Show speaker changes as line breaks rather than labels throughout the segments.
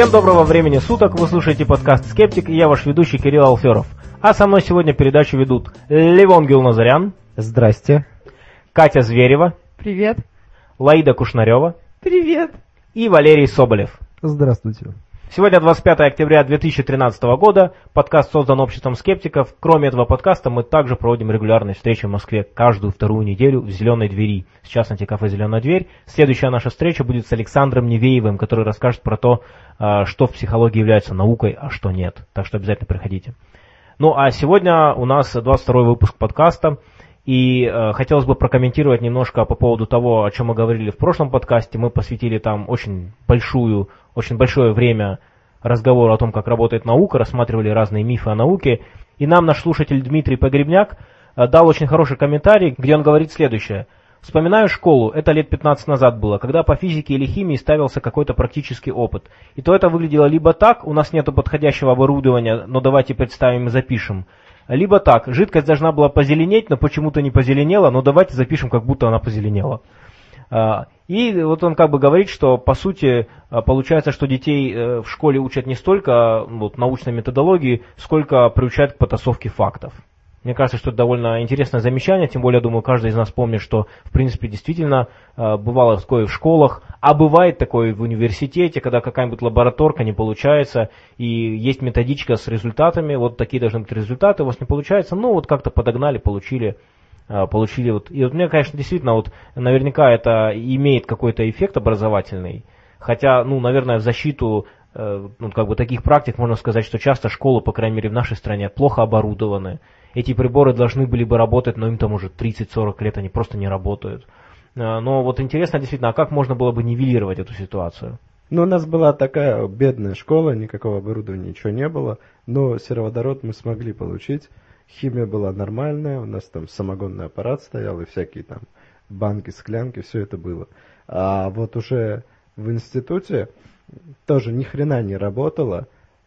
Всем доброго времени суток, вы слушаете подкаст «Скептик» и я ваш ведущий Кирилл Алферов. А со мной сегодня передачу ведут Левон Гилназарян.
Здрасте.
Катя Зверева.
Привет.
Лаида Кушнарева.
Привет.
И Валерий Соболев.
Здравствуйте.
Сегодня 25 октября 2013 года. Подкаст создан обществом скептиков. Кроме этого подкаста мы также проводим регулярные встречи в Москве каждую вторую неделю в «Зеленой двери». Сейчас антикафе «Зеленая дверь». Следующая наша встреча будет с Александром Невеевым, который расскажет про то, а, что в психологии является наукой, а что нет. Так что обязательно приходите. Ну а сегодня у нас 22 выпуск подкаста. И э, хотелось бы прокомментировать немножко по поводу того, о чем мы говорили в прошлом подкасте. Мы посвятили там очень большую, очень большое время разговору о том, как работает наука, рассматривали разные мифы о науке. И нам наш слушатель Дмитрий Погребняк э, дал очень хороший комментарий, где он говорит следующее. Вспоминаю школу, это лет 15 назад было, когда по физике или химии ставился какой-то практический опыт. И то это выглядело либо так, у нас нет подходящего оборудования, но давайте представим и запишем. Либо так, жидкость должна была позеленеть, но почему-то не позеленела, но давайте запишем, как будто она позеленела. А, и вот он как бы говорит, что по сути а, получается, что детей э, в школе учат не столько вот, научной методологии, сколько приучают к потасовке фактов. Мне кажется, что это довольно интересное замечание, тем более, думаю, каждый из нас помнит, что, в принципе, действительно э, бывало такое в школах, а бывает такое в университете, когда какая-нибудь лабораторка не получается, и есть методичка с результатами, вот такие должны быть результаты, у вас не получается, ну вот как-то подогнали, получили, э, получили вот. И вот мне, конечно, действительно, вот наверняка это имеет какой-то эффект образовательный, хотя, ну, наверное, в защиту э, ну, как бы таких практик можно сказать, что часто школы, по крайней мере, в нашей стране плохо оборудованы, эти приборы должны были бы работать, но им там уже 30-40 лет, они просто не работают. А, но вот интересно действительно, а как можно было бы нивелировать эту ситуацию?
Ну, у нас была такая бедная школа, никакого оборудования, ничего не было, но сероводород мы смогли получить. Химия была нормальная, у нас там самогонный аппарат стоял и всякие там банки, склянки, все это было. А вот уже в институте тоже ни хрена не работало,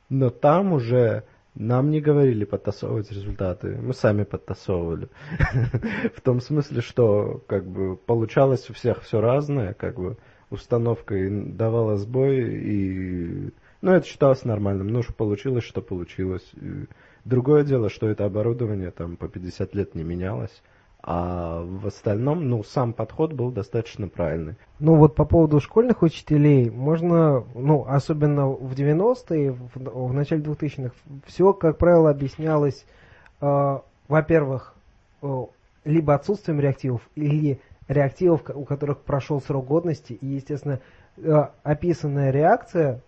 но там уже нам не говорили подтасовывать результаты, мы сами подтасовывали. В том смысле, что как бы получалось у всех все разное, как бы установка давала сбой, и ну, это считалось нормальным. Ну, что получилось, что получилось. Другое дело, что это оборудование там по 50 лет не менялось. А в остальном, ну, сам подход был достаточно правильный.
Ну, вот по поводу школьных учителей, можно, ну, особенно в 90-е, в, в начале 2000-х, все, как правило, объяснялось, э, во-первых, э, либо отсутствием реактивов, или реактивов, у которых прошел срок годности, и, естественно, э, описанная реакция,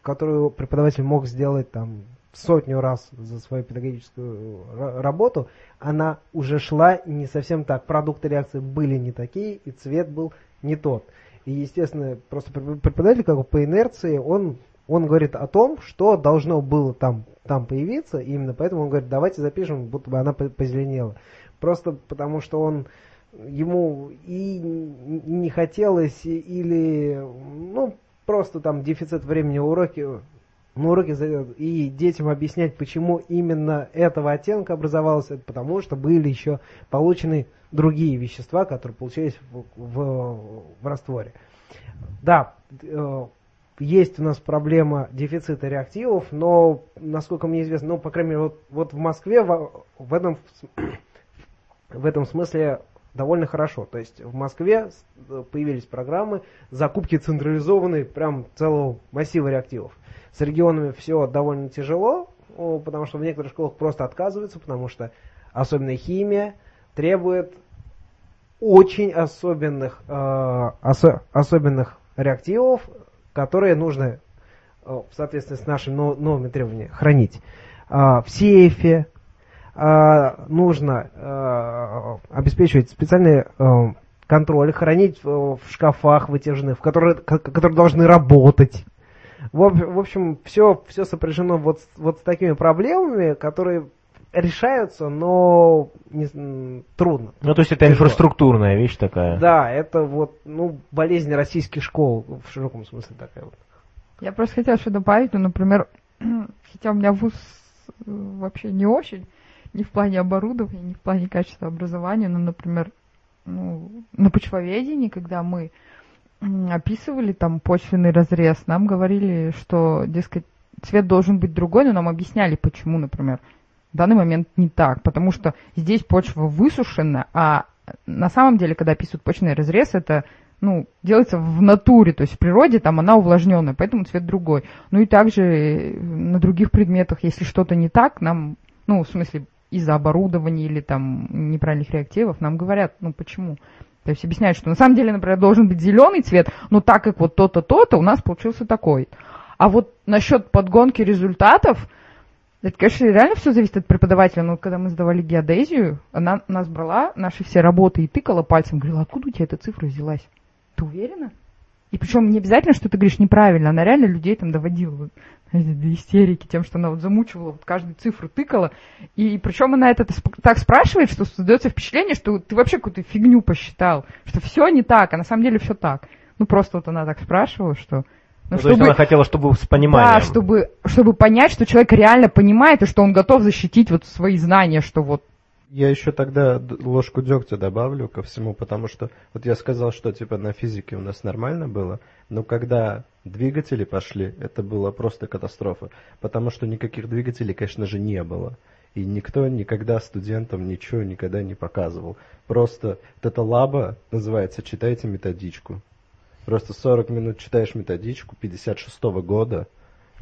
которую преподаватель мог сделать там сотню раз за свою педагогическую э, работу, она уже шла не совсем так. Продукты реакции были не такие, и цвет был не тот. И, естественно, просто преподаватель как бы по инерции, он, он говорит о том, что должно было там, там появиться, и именно поэтому он говорит, давайте запишем, будто бы она позеленела. Просто потому что он ему и не хотелось, или, ну, просто там дефицит времени уроки, на уроке и детям объяснять, почему именно этого оттенка образовалось, это потому что были еще получены другие вещества, которые получались в, в, в растворе. Да, э, есть у нас проблема дефицита реактивов, но, насколько мне известно, ну, по крайней мере, вот, вот в Москве в, в, этом, в этом смысле довольно хорошо. То есть в Москве появились программы закупки централизованной прям целого массива реактивов. С регионами все довольно тяжело, потому что в некоторых школах просто отказываются, потому что особенно химия требует очень особенных, э, осо особенных реактивов, которые нужно э, в соответствии с нашими новыми требованиями хранить э, в сейфе, э, нужно э, обеспечивать специальный э, контроль, хранить в шкафах вытяжных, в которые, которые должны работать. В, общем, все, все сопряжено вот, вот с такими проблемами, которые решаются, но не, трудно.
Ну, то есть это инфраструктурная вещь такая.
Да, это вот, ну, болезнь российских школ в широком смысле такая вот.
Я просто хотела что добавить, ну, например, хотя у меня вуз э, вообще не очень, не в плане оборудования, не в плане качества образования, но, например, ну, на почвоведении, когда мы описывали там почвенный разрез, нам говорили, что, дескать, цвет должен быть другой, но нам объясняли, почему, например, в данный момент не так, потому что здесь почва высушена, а на самом деле, когда описывают почвенный разрез, это ну, делается в натуре, то есть в природе там она увлажненная, поэтому цвет другой. Ну и также э, на других предметах, если что-то не так, нам, ну, в смысле, из-за оборудования или там неправильных реактивов, нам говорят, ну почему. То есть объясняют, что на самом деле, например, должен быть зеленый цвет, но так как вот то-то, то-то, у нас получился такой. А вот насчет подгонки результатов, это, конечно, реально все зависит от преподавателя. Но когда мы сдавали геодезию, она нас брала наши все работы и тыкала пальцем, говорила, откуда у тебя эта цифра взялась? Ты уверена? И причем не обязательно, что ты говоришь неправильно, она реально людей там доводила до истерики тем, что она вот замучивала, вот каждую цифру тыкала. И причем она это так спрашивает, что создается впечатление, что ты вообще какую-то фигню посчитал, что все не так, а на самом деле все так. Ну просто вот она так спрашивала, что...
Ну, то есть она хотела, чтобы с пониманием.
Да, чтобы, чтобы понять, что человек реально понимает, и что он готов защитить вот свои знания, что вот
Я еще тогда ложку дегтя добавлю ко всему, потому что вот я сказал, что типа на физике у нас нормально было, но когда двигатели пошли, это была просто катастрофа, потому что никаких двигателей, конечно же, не было. И никто никогда студентам ничего никогда не показывал. Просто вот эта лаба называется «Читайте методичку». Просто 40 минут читаешь методичку 56 года,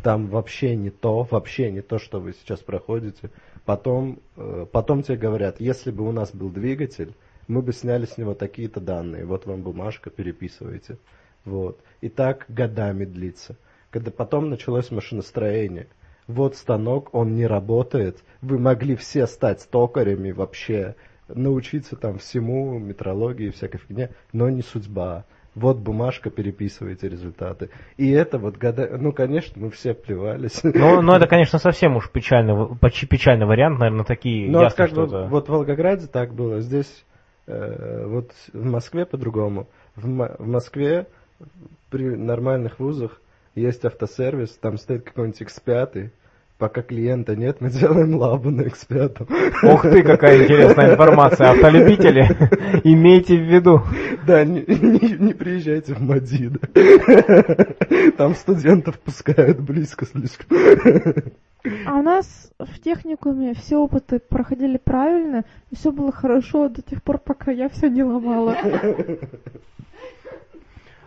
там вообще не то, вообще не то, что вы сейчас проходите. Потом, э, потом тебе говорят, если бы у нас был двигатель, мы бы сняли с него такие-то данные. Вот вам бумажка, переписывайте. Вот. И так годами длится. Когда потом началось машиностроение. Вот станок, он не работает. Вы могли все стать токарями вообще, научиться там всему, метрологии, всякой фигне, но не судьба. Вот бумажка, переписывайте результаты. И это вот года... Ну, конечно, мы все плевались.
Ну, ну, это, конечно, совсем уж печальный, в- поч- печальный вариант, наверное, такие
Ну, вот
ясно,
как бы,
это-
вот в Волгограде так было, здесь, э, вот в Москве по-другому. В, в Москве при нормальных вузах есть автосервис, там стоит какой-нибудь X5, пока клиента нет, мы делаем лабу на X5.
Ух ты, какая интересная информация. Автолюбители, имейте в виду.
Да, не, не- не приезжайте в Мадида. Там студентов пускают близко слишком.
А у нас в техникуме все опыты проходили правильно, и все было хорошо до тех пор, пока я все не ломала.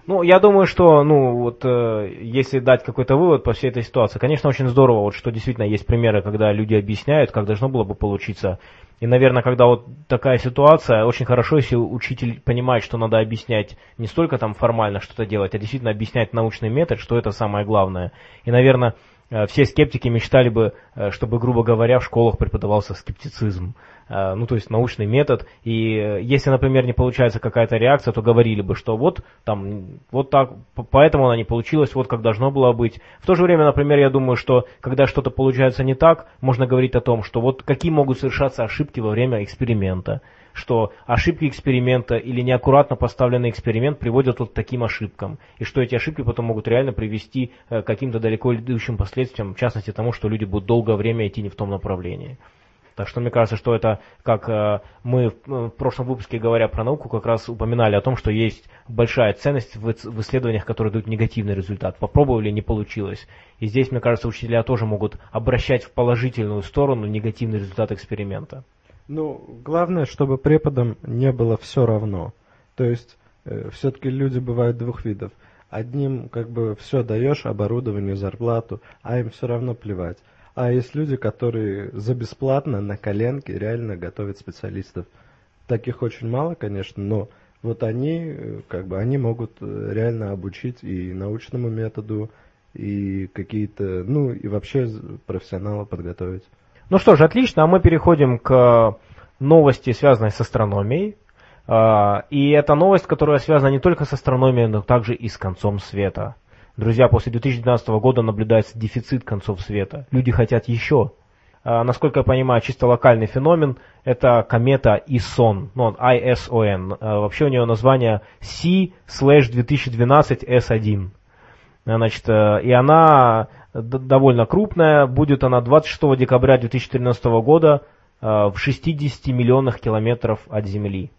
Ну, я думаю, что, ну, вот, э, если дать какой-то вывод по всей этой ситуации, конечно, очень здорово, вот, что действительно есть примеры, когда люди объясняют, как должно было бы получиться. И, наверное, когда вот такая ситуация, очень хорошо, если учитель понимает, что надо объяснять не столько там формально что-то делать, а действительно объяснять научный метод, что это самое главное. И, наверное, э, все скептики мечтали бы, э, чтобы, грубо говоря, в школах преподавался скептицизм. Э, Ну, то есть научный метод. И э, если, например, не получается какая-то реакция, то говорили бы, что вот там, вот так, поэтому она не получилась, вот как должно было быть. В то же время, например, я думаю, что когда что-то получается не так, можно говорить о том, что вот какие могут совершаться ошибки во время эксперимента что ошибки эксперимента или неаккуратно поставленный эксперимент приводят вот к таким ошибкам, и что эти ошибки потом могут реально привести э, к каким-то далеко идущим последствиям, в частности тому, что люди будут долгое время идти не в том направлении. Так что мне кажется, что это, как э, мы в, э, в прошлом выпуске, говоря про науку, как раз упоминали о том, что есть большая ценность в, ис- в исследованиях, которые дают негативный результат. Попробовали, не получилось. И здесь, мне кажется, учителя тоже могут обращать в положительную сторону негативный результат эксперимента.
Ну, главное, чтобы преподам не было все равно. То есть, все-таки люди бывают двух видов. Одним как бы все даешь, оборудование, зарплату, а им все равно плевать. А есть люди, которые за бесплатно на коленке реально готовят специалистов. Таких очень мало, конечно, но вот они, э, как бы, они могут э, реально обучить и научному методу, и какие-то, ну, и вообще профессионала подготовить.
Ну что ж, отлично, а мы переходим к новости, связанной с астрономией. А, И это новость, которая связана не только с астрономией, но также и с концом света. Друзья, после 2012 года наблюдается дефицит концов света. Люди хотят еще. А, Насколько я понимаю, чисто локальный феномен – это комета ISON, ну, ISON. А, Вообще у нее название C-2012-S1. Значит, э, и она д- довольно крупная, будет она 26 декабря 2013 года э, в 60 миллионах километров от Земли.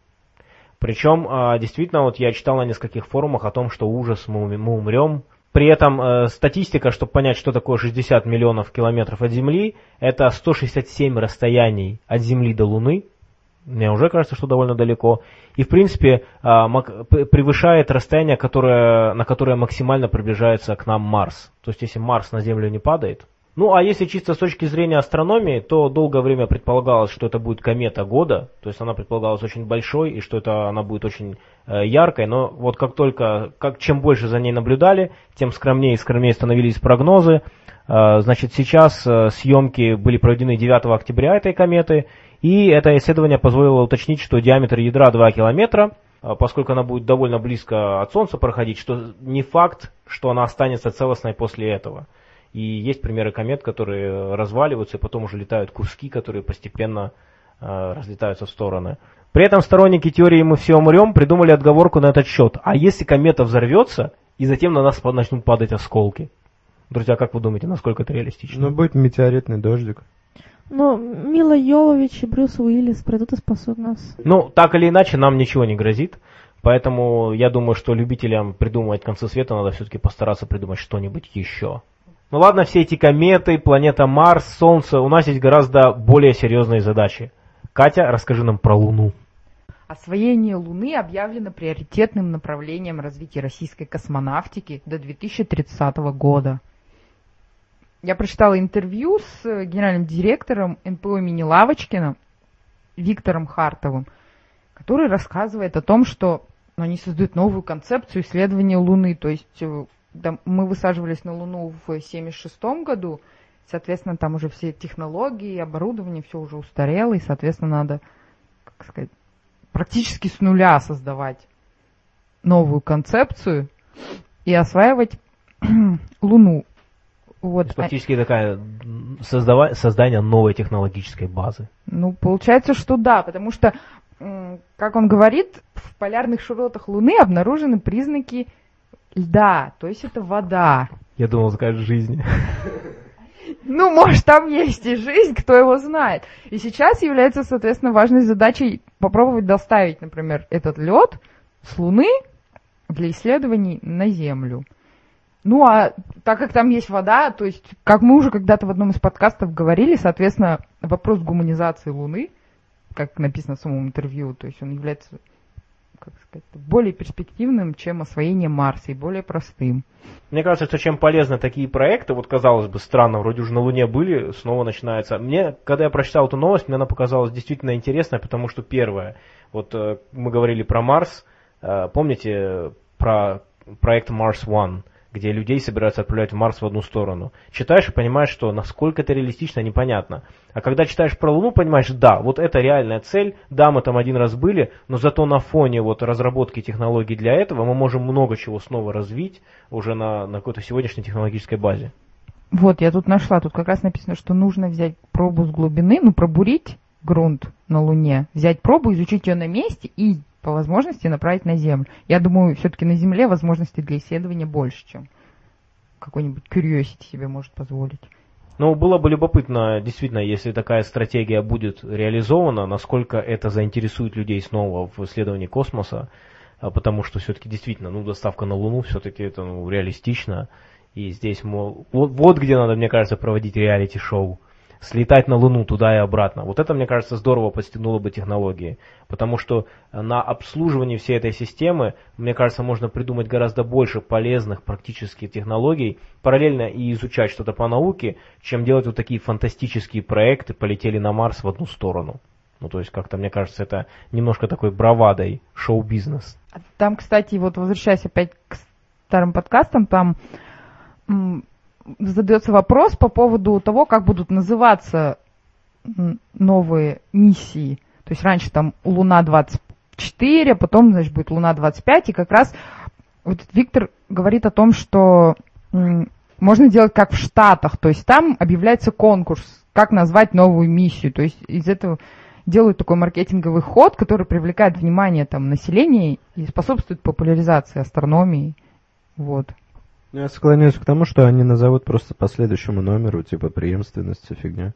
Причем, а, действительно, вот я читал на нескольких форумах о том, что ужас, мы умрем. При этом э, статистика, чтобы понять, что такое 60 миллионов километров от Земли, это 167 расстояний от Земли до Луны. Мне уже кажется, что довольно далеко. И, в принципе, п- превышает расстояние, которое, на которое максимально приближается к нам Марс. То есть, если Марс на Землю не падает. Ну, а если чисто с точки зрения астрономии, то долгое время предполагалось, что это будет комета года. То есть, она предполагалась очень большой, и что это она будет очень э, яркой. Но вот как только, как, чем больше за ней наблюдали, тем скромнее и скромнее становились прогнозы. Э, Значит, сейчас э, съемки были проведены 9 октября этой кометы, и это исследование позволило уточнить, что диаметр ядра 2 километра, а, поскольку она будет довольно близко от Солнца проходить, что не факт, что она останется целостной после этого. И есть примеры комет, которые разваливаются, и потом уже летают куски, которые постепенно э, разлетаются в стороны. При этом сторонники теории «мы все умрем» придумали отговорку на этот счет. А если комета взорвется, и затем на нас начнут падать осколки? Друзья, как вы думаете, насколько это реалистично?
Ну, будет метеоритный дождик.
Ну, Мила Йовович и Брюс Уиллис придут и спасут нас.
Ну, так или иначе, нам ничего не грозит. Поэтому я думаю, что любителям придумывать концы света надо все-таки постараться придумать что-нибудь еще. Ну ладно, все эти кометы, планета Марс, Солнце, у нас есть гораздо более серьезные задачи. Катя, расскажи нам про Луну.
Освоение Луны объявлено приоритетным направлением развития российской космонавтики до 2030 года. Я прочитала интервью с э, генеральным директором НПО имени Лавочкина Виктором Хартовым, который рассказывает о том, что они создают новую концепцию исследования Луны. То есть э, да, мы высаживались на Луну в 1976 году, соответственно, там уже все технологии, оборудование, все уже устарело, и, соответственно, надо, как сказать, практически с нуля создавать новую концепцию и осваивать Луну. Вот,
есть
а-
такая создава- создание новой технологической базы.
Ну, получается, что да, потому что, как он говорит, в полярных широтах Луны обнаружены признаки льда, то есть это вода.
Я думал, скажешь жизни.
Ну, может, там есть и жизнь, кто его знает. И сейчас является, соответственно, важной задачей попробовать доставить, например, этот лед с Луны для исследований на Землю. Ну, а так как там есть вода, то есть, как мы уже когда-то в одном из подкастов говорили, соответственно, вопрос гуманизации Луны, как написано в самом интервью, то есть он является, как сказать, более перспективным, чем освоение Марса и более простым.
Мне кажется, что чем полезны такие проекты, вот казалось бы, странно, вроде уже на Луне были, снова начинается. Мне, когда я прочитал эту новость, мне она показалась действительно интересной, потому что первое, вот э, мы говорили про Марс, э, помните э, про проект Mars One, где людей собираются отправлять в Марс в одну сторону. Читаешь и понимаешь, что насколько это реалистично, непонятно. А когда читаешь про Луну, понимаешь, да, вот это реальная цель, да, мы там один раз были, но зато на фоне вот разработки технологий для этого мы можем много чего снова развить уже на, на какой-то сегодняшней технологической базе.
Вот, я тут нашла, тут как раз написано, что нужно взять пробу с глубины, ну, пробурить грунт на Луне, взять пробу, изучить ее на месте и по возможности направить на Землю. Я думаю, все-таки на Земле возможностей для исследования больше, чем какой-нибудь curiosity себе может позволить.
Ну, было бы любопытно, действительно, если такая стратегия будет реализована, насколько это заинтересует людей снова в исследовании космоса, а, потому что все-таки действительно, ну, доставка на Луну все-таки это ну, реалистично, и здесь, мол, вот, вот где надо, мне кажется, проводить реалити-шоу, слетать на Луну туда и обратно. Вот это, мне кажется, здорово подстегнуло бы технологии, потому что на обслуживании всей этой системы, мне кажется, можно придумать гораздо больше полезных практических технологий, параллельно и изучать что-то по науке, чем делать вот такие фантастические проекты, полетели на Марс в одну сторону. Ну, то есть, как-то, мне кажется, это немножко такой бравадой шоу-бизнес.
А Там, кстати, вот возвращаясь опять к старым подкастам, там задается вопрос по поводу того, как будут называться новые миссии. То есть раньше там Луна-24, а потом, значит, будет Луна-25, и как раз вот Виктор говорит о том, что можно делать как в Штатах, то есть там объявляется конкурс, как назвать новую миссию, то есть из этого делают такой маркетинговый ход, который привлекает внимание там населения и способствует популяризации астрономии. Вот.
Ну, Я склоняюсь к тому, что они назовут просто по следующему номеру, типа преемственности фигня.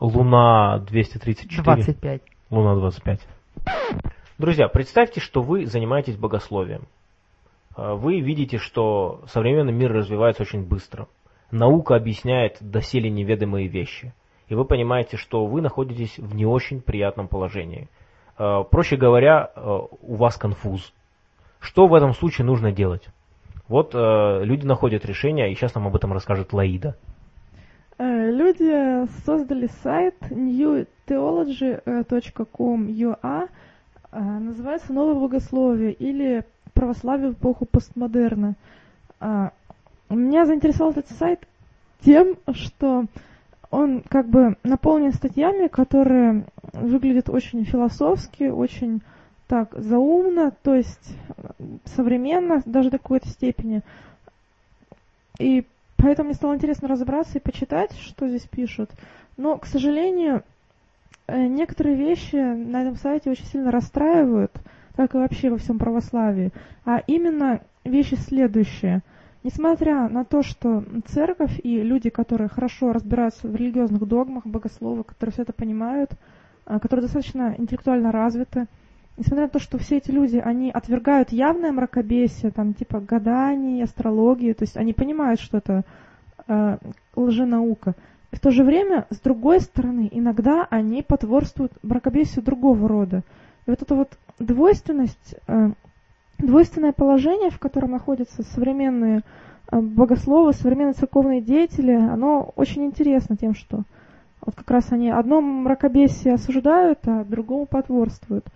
Луна 234.
25.
Луна 25. Друзья, представьте, что вы занимаетесь богословием. А, Вы видите, что современный мир развивается очень быстро. Наука объясняет доселе неведомые вещи. И вы понимаете, что вы находитесь в не очень приятном положении. А, Проще говоря, а, у вас конфуз. Что в этом случае нужно делать? Вот э, люди находят решение, и сейчас нам об этом расскажет Лаида.
Э, Люди создали сайт newtheology.com.ua, э, называется «Новое богословие» или «Православие в эпоху постмодерна». А, Меня заинтересовал этот сайт тем, что он как бы наполнен статьями, которые выглядят очень философски, очень так заумно, то есть современно даже до какой-то степени. И поэтому мне стало интересно разобраться и почитать, что здесь пишут. Но, к сожалению, э, некоторые вещи на этом сайте очень сильно расстраивают, как и вообще во всем православии. А именно вещи следующие. Несмотря на то, что церковь и люди, которые хорошо разбираются в религиозных догмах, богословы, которые все это понимают, а, которые достаточно интеллектуально развиты, несмотря на то, что все эти люди, они отвергают явное мракобесие, там, типа гаданий, астрологии, то есть они понимают, что это э, лженаука. И в то же время, с другой стороны, иногда они потворствуют мракобесию другого рода. И вот эта вот двойственность, э, двойственное положение, в котором находятся современные э, богословы, современные церковные деятели, оно очень интересно тем, что вот как раз они одно мракобесие осуждают, а другому потворствуют.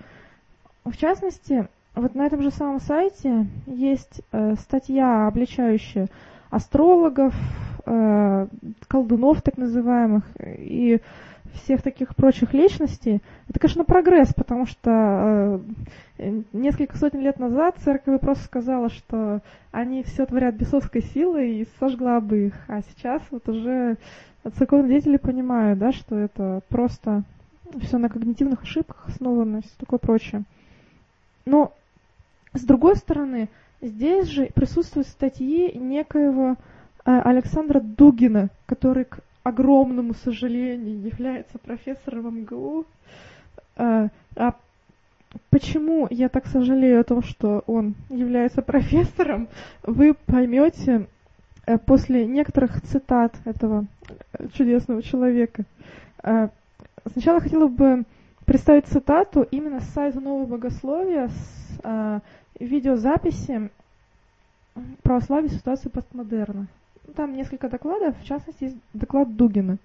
В частности, вот на этом же самом сайте есть э, статья, обличающая астрологов, э, колдунов так называемых и всех таких прочих личностей. Это, конечно, прогресс, потому что э, несколько сотен лет назад церковь просто сказала, что они все творят бесовской силой и сожгла бы их. А сейчас вот уже церковные деятели понимают, да, что это просто все на когнитивных ошибках основано и все такое прочее. Но, с другой стороны, здесь же присутствуют статьи некоего э, Александра Дугина, который, к огромному сожалению, является профессором МГУ. Э, а почему я так сожалею о том, что он является профессором, вы поймете э, после некоторых цитат этого чудесного человека. Сначала хотела бы представить цитату именно с сайта Нового Богословия, с э, видеозаписи православия ситуации постмодерна. Там несколько докладов, в частности, есть доклад Дугина.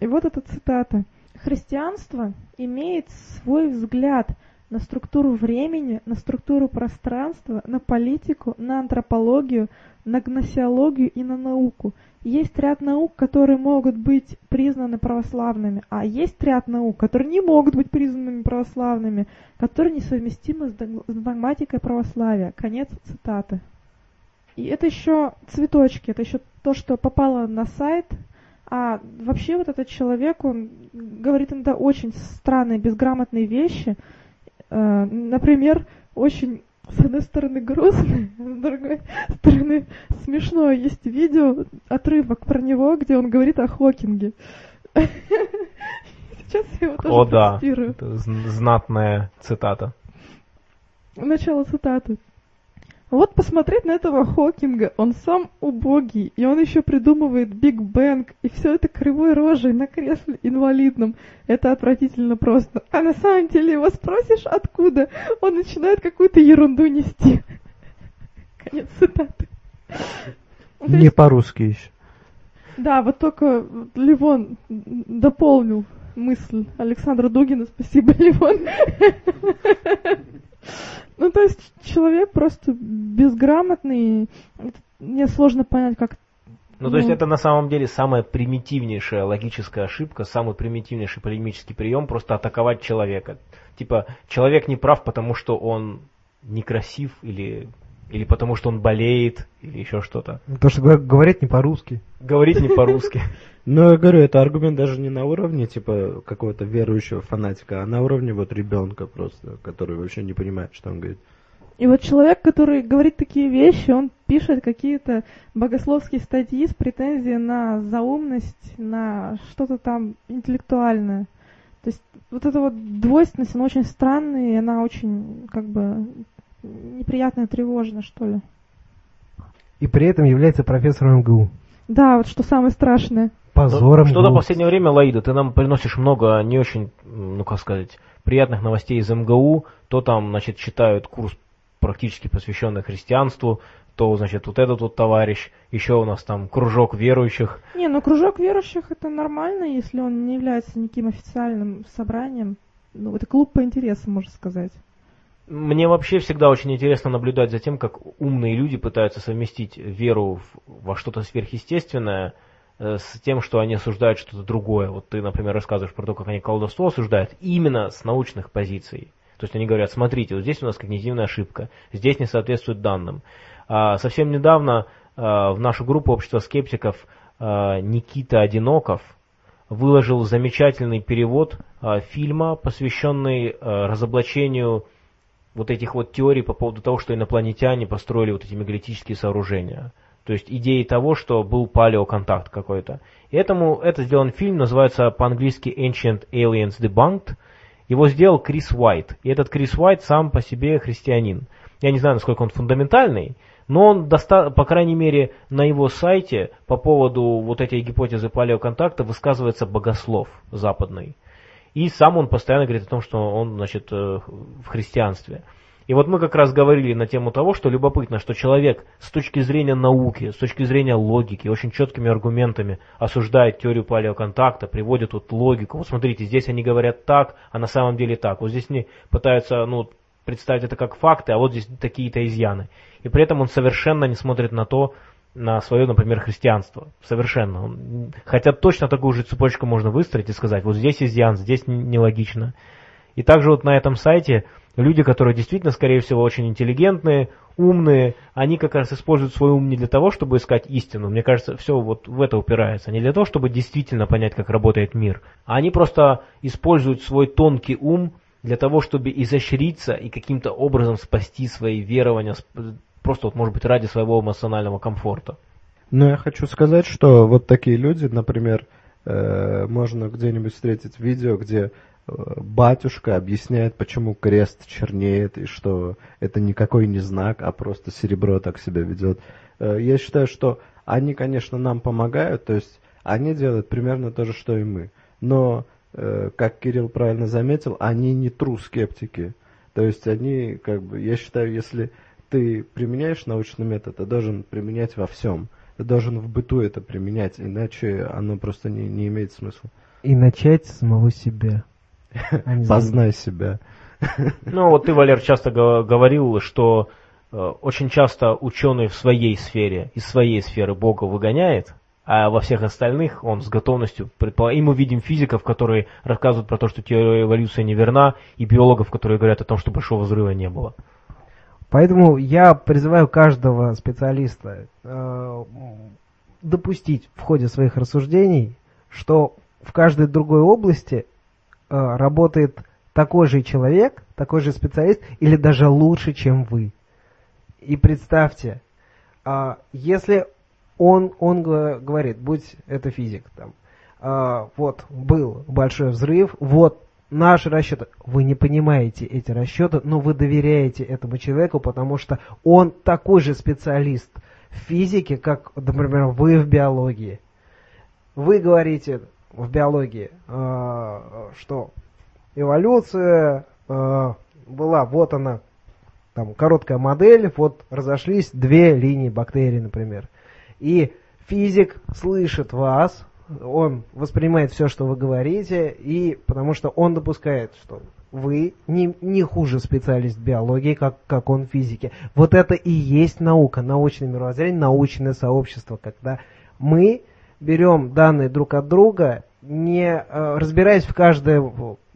И вот эта цитата. «Христианство имеет свой взгляд на структуру времени, на структуру пространства, на политику, на антропологию, на гносеологию и на науку. Есть ряд наук, которые могут быть признаны православными, а есть ряд наук, которые не могут быть признанными православными, которые несовместимы с догматикой православия. Конец цитаты. И это еще цветочки, это еще то, что попало на сайт, а вообще вот этот человек, он говорит иногда очень странные, безграмотные вещи. Э, например, очень с одной стороны грустно, с другой стороны смешно. Есть видео, отрывок про него, где он говорит о Хокинге. Сейчас я его тоже
О да, это зн- знатная цитата.
Начало цитаты. Вот посмотреть на этого Хокинга, он сам убогий, и он еще придумывает Биг Бэнг, и все это кривой рожей на кресле инвалидном. Это отвратительно просто. А на самом деле его спросишь, откуда, он начинает какую-то ерунду нести. Конец цитаты. Ну,
Не по-русски еще.
да, вот только Ливон дополнил мысль Александра Дугина. Спасибо, Ливон. Ну, то есть человек просто безграмотный. Мне сложно понять, как...
Ну, то есть
Ну.
это на самом деле самая примитивнейшая логическая ошибка, самый примитивнейший полемический прием просто атаковать человека. Типа, человек не прав, потому что он некрасив или, или потому что он болеет или еще что-то.
То, что говор- говорит не по-русски.
Говорит не по-русски.
Но я говорю, это аргумент даже не на уровне, типа, какого-то верующего фанатика, а на уровне вот ребенка просто, который вообще не понимает, что он говорит.
И вот человек, который говорит такие вещи, он пишет какие-то богословские статьи с претензией на заумность, на что-то там интеллектуальное. То То есть вот эта вот двойственность, она очень странная, и она очень, как бы, неприятная, тревожная, что ли.
И при этом является профессором МГУ.
Да, вот что самое страшное.
Позором
Что до последнее время, Лаида, ты нам приносишь много не очень, ну как сказать, приятных новостей из МГУ. То там, значит, читают курс практически посвященный христианству, то, значит, вот этот вот товарищ, еще у нас там кружок верующих.
Не, ну кружок верующих это нормально, если он не является никаким официальным собранием. Ну, это клуб по интересам, можно сказать.
Мне вообще всегда очень интересно наблюдать за тем, как умные люди пытаются совместить веру в- во что-то сверхъестественное с тем, что они осуждают что-то другое. Вот ты, например, рассказываешь про то, как они колдовство осуждают именно с научных позиций. То есть они говорят, смотрите, вот здесь у нас когнитивная ошибка, здесь не соответствует данным. А, совсем недавно а, в нашу группу общества скептиков а, Никита Одиноков выложил замечательный перевод фильма, посвященный разоблачению вот этих вот теорий по поводу того, что инопланетяне построили вот эти мегалитические сооружения. То есть идеи того, что был палеоконтакт какой-то. Этому, это сделан фильм, называется по-английски Ancient Aliens Debunked. Его сделал Крис Уайт. И этот Крис Уайт сам по себе христианин. Я не знаю, насколько он фундаментальный, но он, доста- по крайней мере, на его сайте по поводу вот этой гипотезы палеоконтакта высказывается богослов западный. И сам он постоянно говорит о том, что он, значит, э, в христианстве. И вот мы как раз говорили на тему того, что любопытно, что человек с точки зрения науки, с точки зрения логики, очень четкими аргументами осуждает теорию палеоконтакта, приводит тут логику. Вот смотрите, здесь они говорят так, а на самом деле так. Вот здесь они пытаются ну, представить это как факты, а вот здесь такие-то изъяны. И при этом он совершенно не смотрит на то, на свое, например, христианство. Совершенно. Хотя точно такую же цепочку можно выстроить и сказать, вот здесь изъян, здесь нелогично. И также вот на этом сайте люди, которые действительно, скорее всего, очень интеллигентные, умные, они как раз используют свой ум не для того, чтобы искать истину. Мне кажется, все вот в это упирается. Не для того, чтобы действительно понять, как работает мир. А они просто используют свой тонкий ум для того, чтобы изощриться и каким-то образом спасти свои верования, просто вот, может быть, ради своего эмоционального комфорта.
Но я хочу сказать, что вот такие люди, например, э, можно где-нибудь встретить видео, где батюшка объясняет, почему крест чернеет, и что это никакой не знак, а просто серебро так себя ведет. Э, я считаю, что они, конечно, нам помогают, то есть они делают примерно то же, что и мы. Но, э, как Кирилл правильно заметил, они не true скептики. То есть они, как бы, я считаю, если ты применяешь научный метод, ты должен применять во всем. Ты должен в быту это применять, иначе оно просто не, не имеет смысла.
И начать с самого себя. А
Познай себя.
Ну, вот ты, Валер, часто го- говорил, что э, очень часто ученый в своей сфере, из своей сферы Бога выгоняет, а во всех остальных он с готовностью предполагает. И мы видим физиков, которые рассказывают про то, что теория эволюции неверна, и биологов, которые говорят о том, что большого взрыва не было.
Поэтому я призываю каждого специалиста э, допустить в ходе своих рассуждений, что в каждой другой области работает такой же человек, такой же специалист, или даже лучше, чем вы. И представьте, а, если он, он говорит, будь это физик, там, а, вот был большой взрыв, вот наши расчеты, вы не понимаете эти расчеты, но вы доверяете этому человеку, потому что он такой же специалист в физике, как, например, вы в биологии. Вы говорите в биологии, э, что эволюция э, была, вот она, там короткая модель, вот разошлись две линии бактерий, например. И физик слышит вас, он воспринимает все, что вы говорите, и потому что он допускает, что вы не, не хуже специалист биологии, как, как он в физике. Вот это и есть наука, научное мировоззрение, научное сообщество, когда мы берем данные друг от друга, не э, разбираясь в каждой,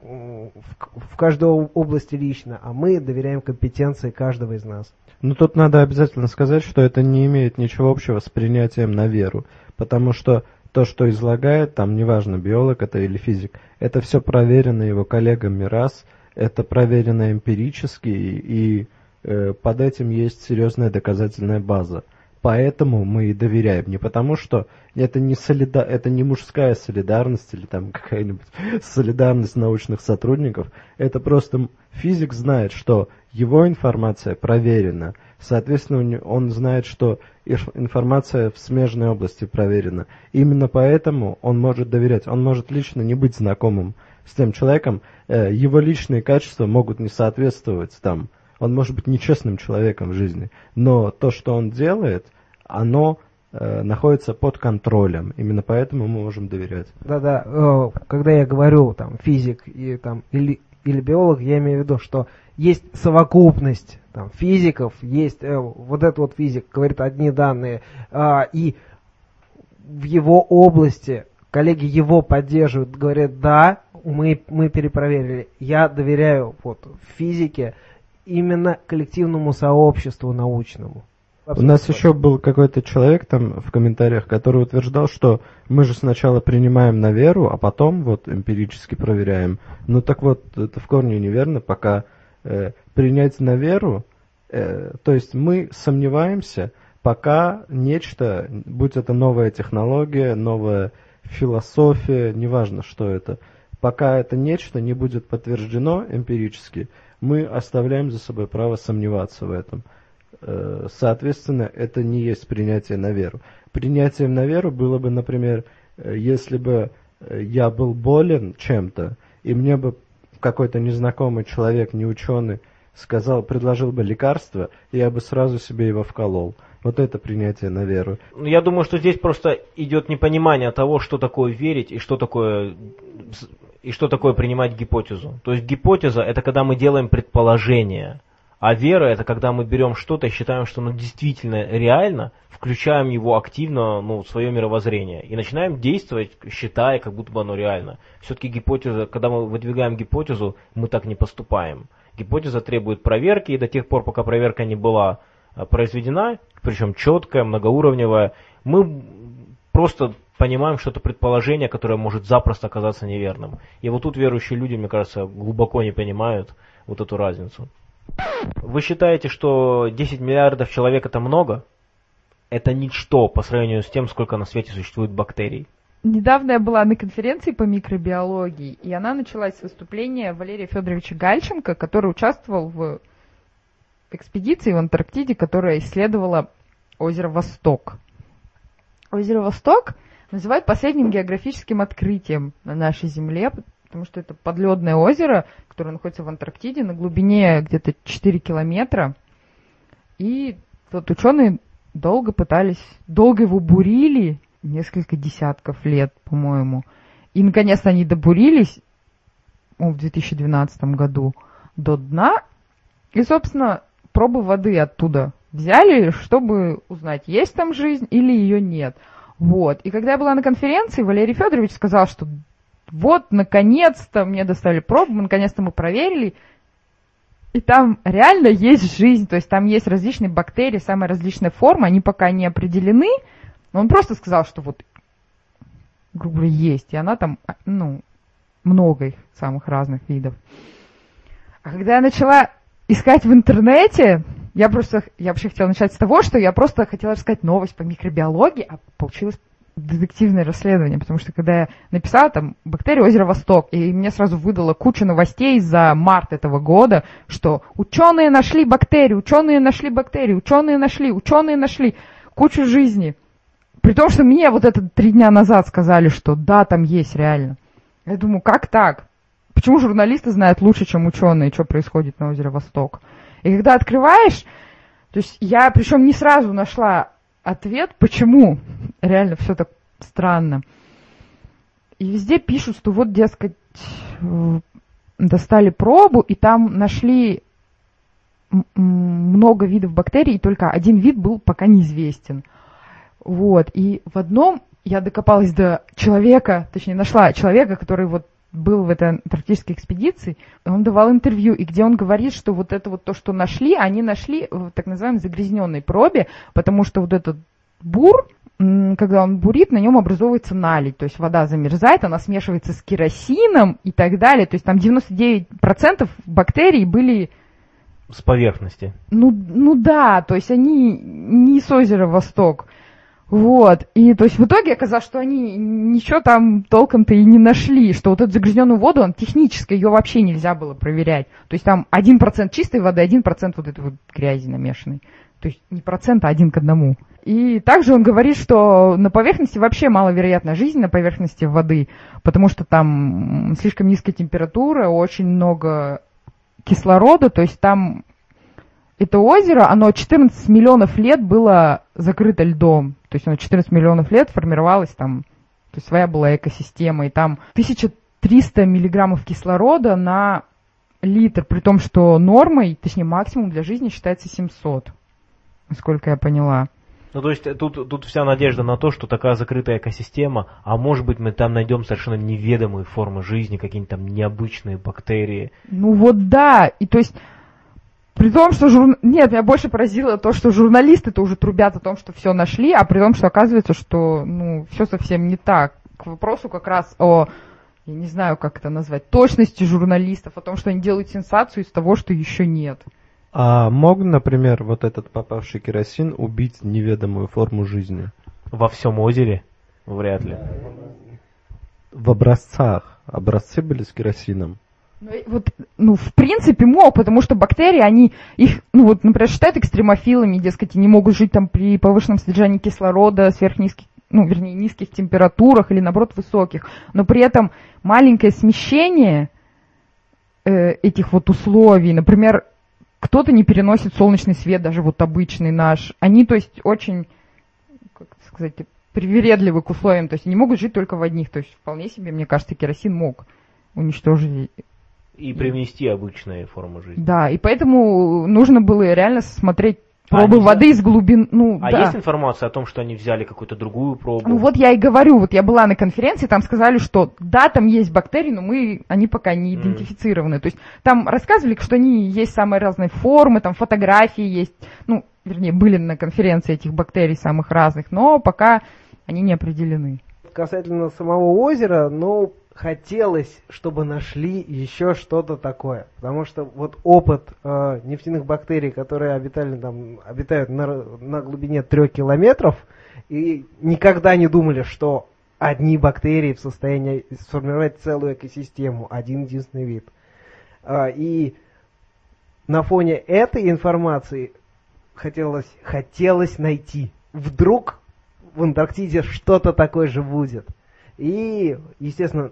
в, каждой области лично, а мы доверяем компетенции каждого из нас.
Ну, тут надо обязательно сказать, что это не имеет ничего общего с принятием на веру. Потому что то, что излагает, там, неважно, биолог это или физик, это все проверено его коллегами раз, это проверено эмпирически, и э, под этим есть серьезная доказательная база. Поэтому мы и доверяем. Не потому, что это не, солида... это не мужская солидарность или там какая-нибудь солидарность научных сотрудников. Это просто физик знает, что его информация проверена. Соответственно, он знает, что информация в смежной области проверена. Именно поэтому он может доверять. Он может лично не быть знакомым с тем человеком. Э, его личные качества могут не соответствовать там. Он может быть нечестным человеком в жизни. Но то, что он делает, оно э, находится под контролем. Именно поэтому мы можем доверять.
Да-да, э, когда я говорю там физик и там или или биолог, я имею в виду, что есть совокупность там, физиков, есть э, вот этот вот физик говорит одни данные, э, и в его области коллеги его поддерживают, говорят, да, мы, мы перепроверили. Я доверяю вот, физике именно коллективному сообществу научному.
У нас еще был какой-то человек там в комментариях, который утверждал, что мы же сначала принимаем на веру, а потом вот эмпирически проверяем. Ну так вот, это в корне неверно, пока э, принять на веру, э, то есть мы сомневаемся, пока нечто, будь это новая технология, новая философия, неважно что это, пока это нечто не будет подтверждено эмпирически, мы оставляем за собой право сомневаться в этом. Э, соответственно, это не есть принятие на веру. Принятием на веру было бы, например, э, если бы э, я был болен чем-то, и мне бы какой-то незнакомый человек, не ученый, сказал, предложил бы лекарство, я бы сразу себе его вколол. Вот это принятие на веру.
Ну, я думаю, что здесь просто идет непонимание того, что такое верить и что такое и что такое принимать гипотезу. То есть гипотеза это когда мы делаем предположение. А вера это когда мы берем что-то и считаем, что оно действительно реально, включаем его активно ну, в свое мировоззрение и начинаем действовать, считая, как будто бы оно реально. Все-таки гипотеза, когда мы выдвигаем гипотезу, мы так не поступаем. Гипотеза требует проверки, и до тех пор, пока проверка не была а, произведена, причем четкая, многоуровневая, мы просто понимаем, что это предположение, которое может запросто оказаться неверным. И вот тут верующие люди, мне кажется, глубоко не понимают вот эту разницу. Вы считаете, что 10 миллиардов человек это много? Это ничто по сравнению с тем, сколько на свете существует бактерий.
Недавно я была на конференции по микробиологии, и она началась с выступления Валерия Федоровича Гальченко, который участвовал в экспедиции в Антарктиде, которая исследовала озеро Восток. Озеро Восток называют последним географическим открытием на нашей Земле, потому что это подледное озеро, которое находится в Антарктиде на глубине где-то 4 километра. И вот ученые долго пытались, долго его бурили, несколько десятков лет, по-моему. И наконец-то они добурились в 2012 году до дна. И, собственно, пробы воды оттуда взяли, чтобы узнать, есть там жизнь или ее нет. Вот. И когда я была на конференции, Валерий Федорович сказал, что вот, наконец-то мне доставили пробу, наконец-то мы проверили, и там реально есть жизнь, то есть там есть различные бактерии, самые различные формы, они пока не определены, но он просто сказал, что вот, грубо говоря, есть, и она там, ну, много их, самых разных видов. А когда я начала искать в интернете, я просто, я вообще хотела начать с того, что я просто хотела рассказать новость по микробиологии, а получилось детективное расследование, потому что когда я написала там бактерии озера Восток, и мне сразу выдало кучу новостей за март этого года, что ученые нашли бактерии, ученые нашли бактерии, ученые нашли, ученые нашли кучу жизни. При том, что мне вот это три дня назад сказали, что да, там есть реально. Я думаю, как так? Почему журналисты знают лучше, чем ученые, что происходит на озере Восток? И когда открываешь, то есть я причем не сразу нашла ответ, почему реально все так странно. И везде пишут, что вот, дескать, достали пробу, и там нашли много видов бактерий, и только один вид был пока неизвестен. Вот. И в одном я докопалась до человека, точнее, нашла человека, который вот был в этой антарктической экспедиции, он давал интервью, и где он говорит, что вот это вот то, что нашли, они нашли в так называемой загрязненной пробе, потому что вот этот бур, когда он бурит, на нем образовывается наледь, то есть вода замерзает, она смешивается с керосином и так далее, то есть там 99% бактерий были
с поверхности.
Ну, ну да, то есть они не с озера Восток. Вот. И то есть в итоге оказалось, что они ничего там толком-то и не нашли, что вот эту загрязненную воду, он технически ее вообще нельзя было проверять. То есть там 1% чистой воды, 1% вот этой вот грязи намешанной. То есть не процент, а один к одному. И также он говорит, что на поверхности вообще маловероятна жизнь на поверхности воды, потому что там слишком низкая температура, очень много кислорода, то есть там это озеро, оно 14 миллионов лет было закрыто льдом. То есть оно 14 миллионов лет формировалось там, то есть своя была экосистема, и там 1300 миллиграммов кислорода на литр, при том, что нормой, точнее максимум для жизни считается 700, насколько я поняла.
Ну, то есть тут, тут вся надежда на то, что такая закрытая экосистема, а может быть мы там найдем совершенно неведомые формы жизни, какие-нибудь там необычные бактерии.
Ну вот да, и то есть при том, что жур... Нет, меня больше поразило то, что журналисты-то уже трубят о том, что все нашли, а при том, что оказывается, что ну, все совсем не так. К вопросу как раз о, я не знаю, как это назвать, точности журналистов, о том, что они делают сенсацию из того, что еще нет.
А мог, например, вот этот попавший керосин убить неведомую форму жизни?
Во всем озере? Вряд ли.
В образцах. Образцы были с керосином.
Ну, вот, ну, в принципе, мог, потому что бактерии, они их, ну, вот, например, считают экстремофилами, дескать, они могут жить там при повышенном содержании кислорода, сверхнизких, ну, вернее, низких температурах или, наоборот, высоких. Но при этом маленькое смещение э, этих вот условий, например, кто-то не переносит солнечный свет, даже вот обычный наш. Они, то есть, очень, как сказать, привередливы к условиям, то есть они могут жить только в одних. То есть вполне себе, мне кажется, керосин мог уничтожить
и привнести обычные формы жизни.
Да, и поэтому нужно было реально смотреть пробы
А,
воды из глубин. Ну,
А
да.
есть информация о том, что они взяли какую-то другую пробу?
Ну вот я и говорю, вот я была на конференции, там сказали, что да, там есть бактерии, но мы, они пока не идентифицированы. То есть там рассказывали, что они есть самые разные формы, там фотографии есть, ну, вернее, были на конференции этих бактерий самых разных, но пока они не определены.
Касательно самого озера, ну, хотелось, чтобы нашли еще что-то такое. Потому что вот опыт э, нефтяных бактерий, которые обитали там, обитают на, на глубине трех километров, и никогда не думали, что одни бактерии в состоянии сформировать целую экосистему, один единственный вид. А, и на фоне этой информации хотелось, хотелось найти. Вдруг в Антарктиде что-то такое же будет. И, естественно,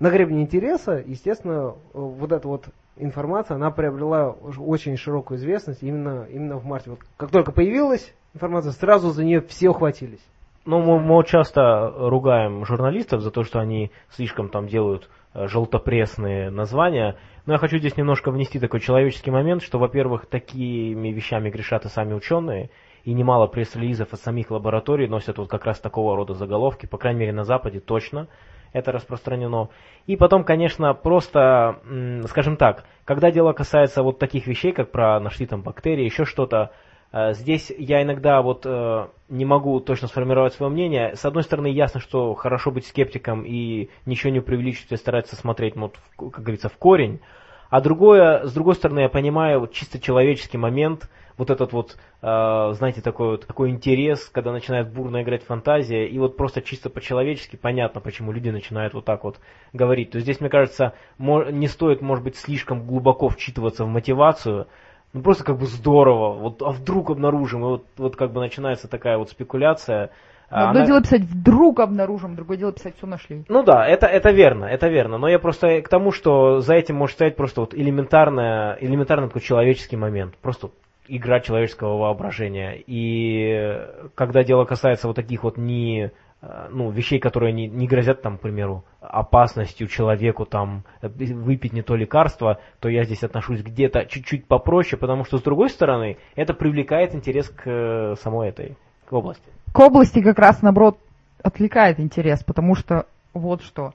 на гребне интереса, естественно, э, вот эта вот информация, она приобрела очень широкую известность именно, именно в марте. Вот как только появилась информация, сразу за нее все ухватились.
Ну, мы, мы часто ругаем журналистов за то, что они слишком там делают э, желтопресные названия. Но я хочу здесь немножко внести такой человеческий момент, что, во-первых, такими вещами грешат и сами ученые, и немало пресс-релизов от самих лабораторий носят вот как раз такого рода заголовки, по крайней мере на Западе точно это распространено. И потом, конечно, просто, скажем так, когда дело касается вот таких вещей, как про нашли там бактерии, еще что-то, э, здесь я иногда вот э, не могу точно сформировать свое мнение. С одной стороны, ясно, что хорошо быть скептиком и ничего не преувеличивать, и стараться смотреть, ну, вот, как говорится, в корень. А другое, с другой стороны, я понимаю вот чисто человеческий момент, вот этот вот, э, знаете, такой вот такой интерес, когда начинает бурно играть фантазия, и вот просто чисто по-человечески понятно, почему люди начинают вот так вот говорить. То есть здесь, мне кажется, не стоит, может быть, слишком глубоко вчитываться в мотивацию, ну просто как бы здорово, вот, а вдруг обнаружим, и вот, вот как бы начинается такая вот спекуляция.
Но
А
одно
она-
дело писать вдруг обнаружим, другое дело писать все нашли.
ну да, это, это верно, это верно. Но я просто к тому, что за этим может стоять просто вот элементарная, элементарный такой человеческий момент. Просто игра человеческого воображения. И э, когда дело касается вот таких вот не э, ну, вещей, которые не, не грозят, там, к примеру, опасностью человеку там выпить не то лекарство, то я здесь отношусь где-то чуть-чуть попроще, потому что, с другой стороны, это привлекает интерес к э, самой этой к области.
К области как раз, наоборот, отвлекает интерес, потому что вот что.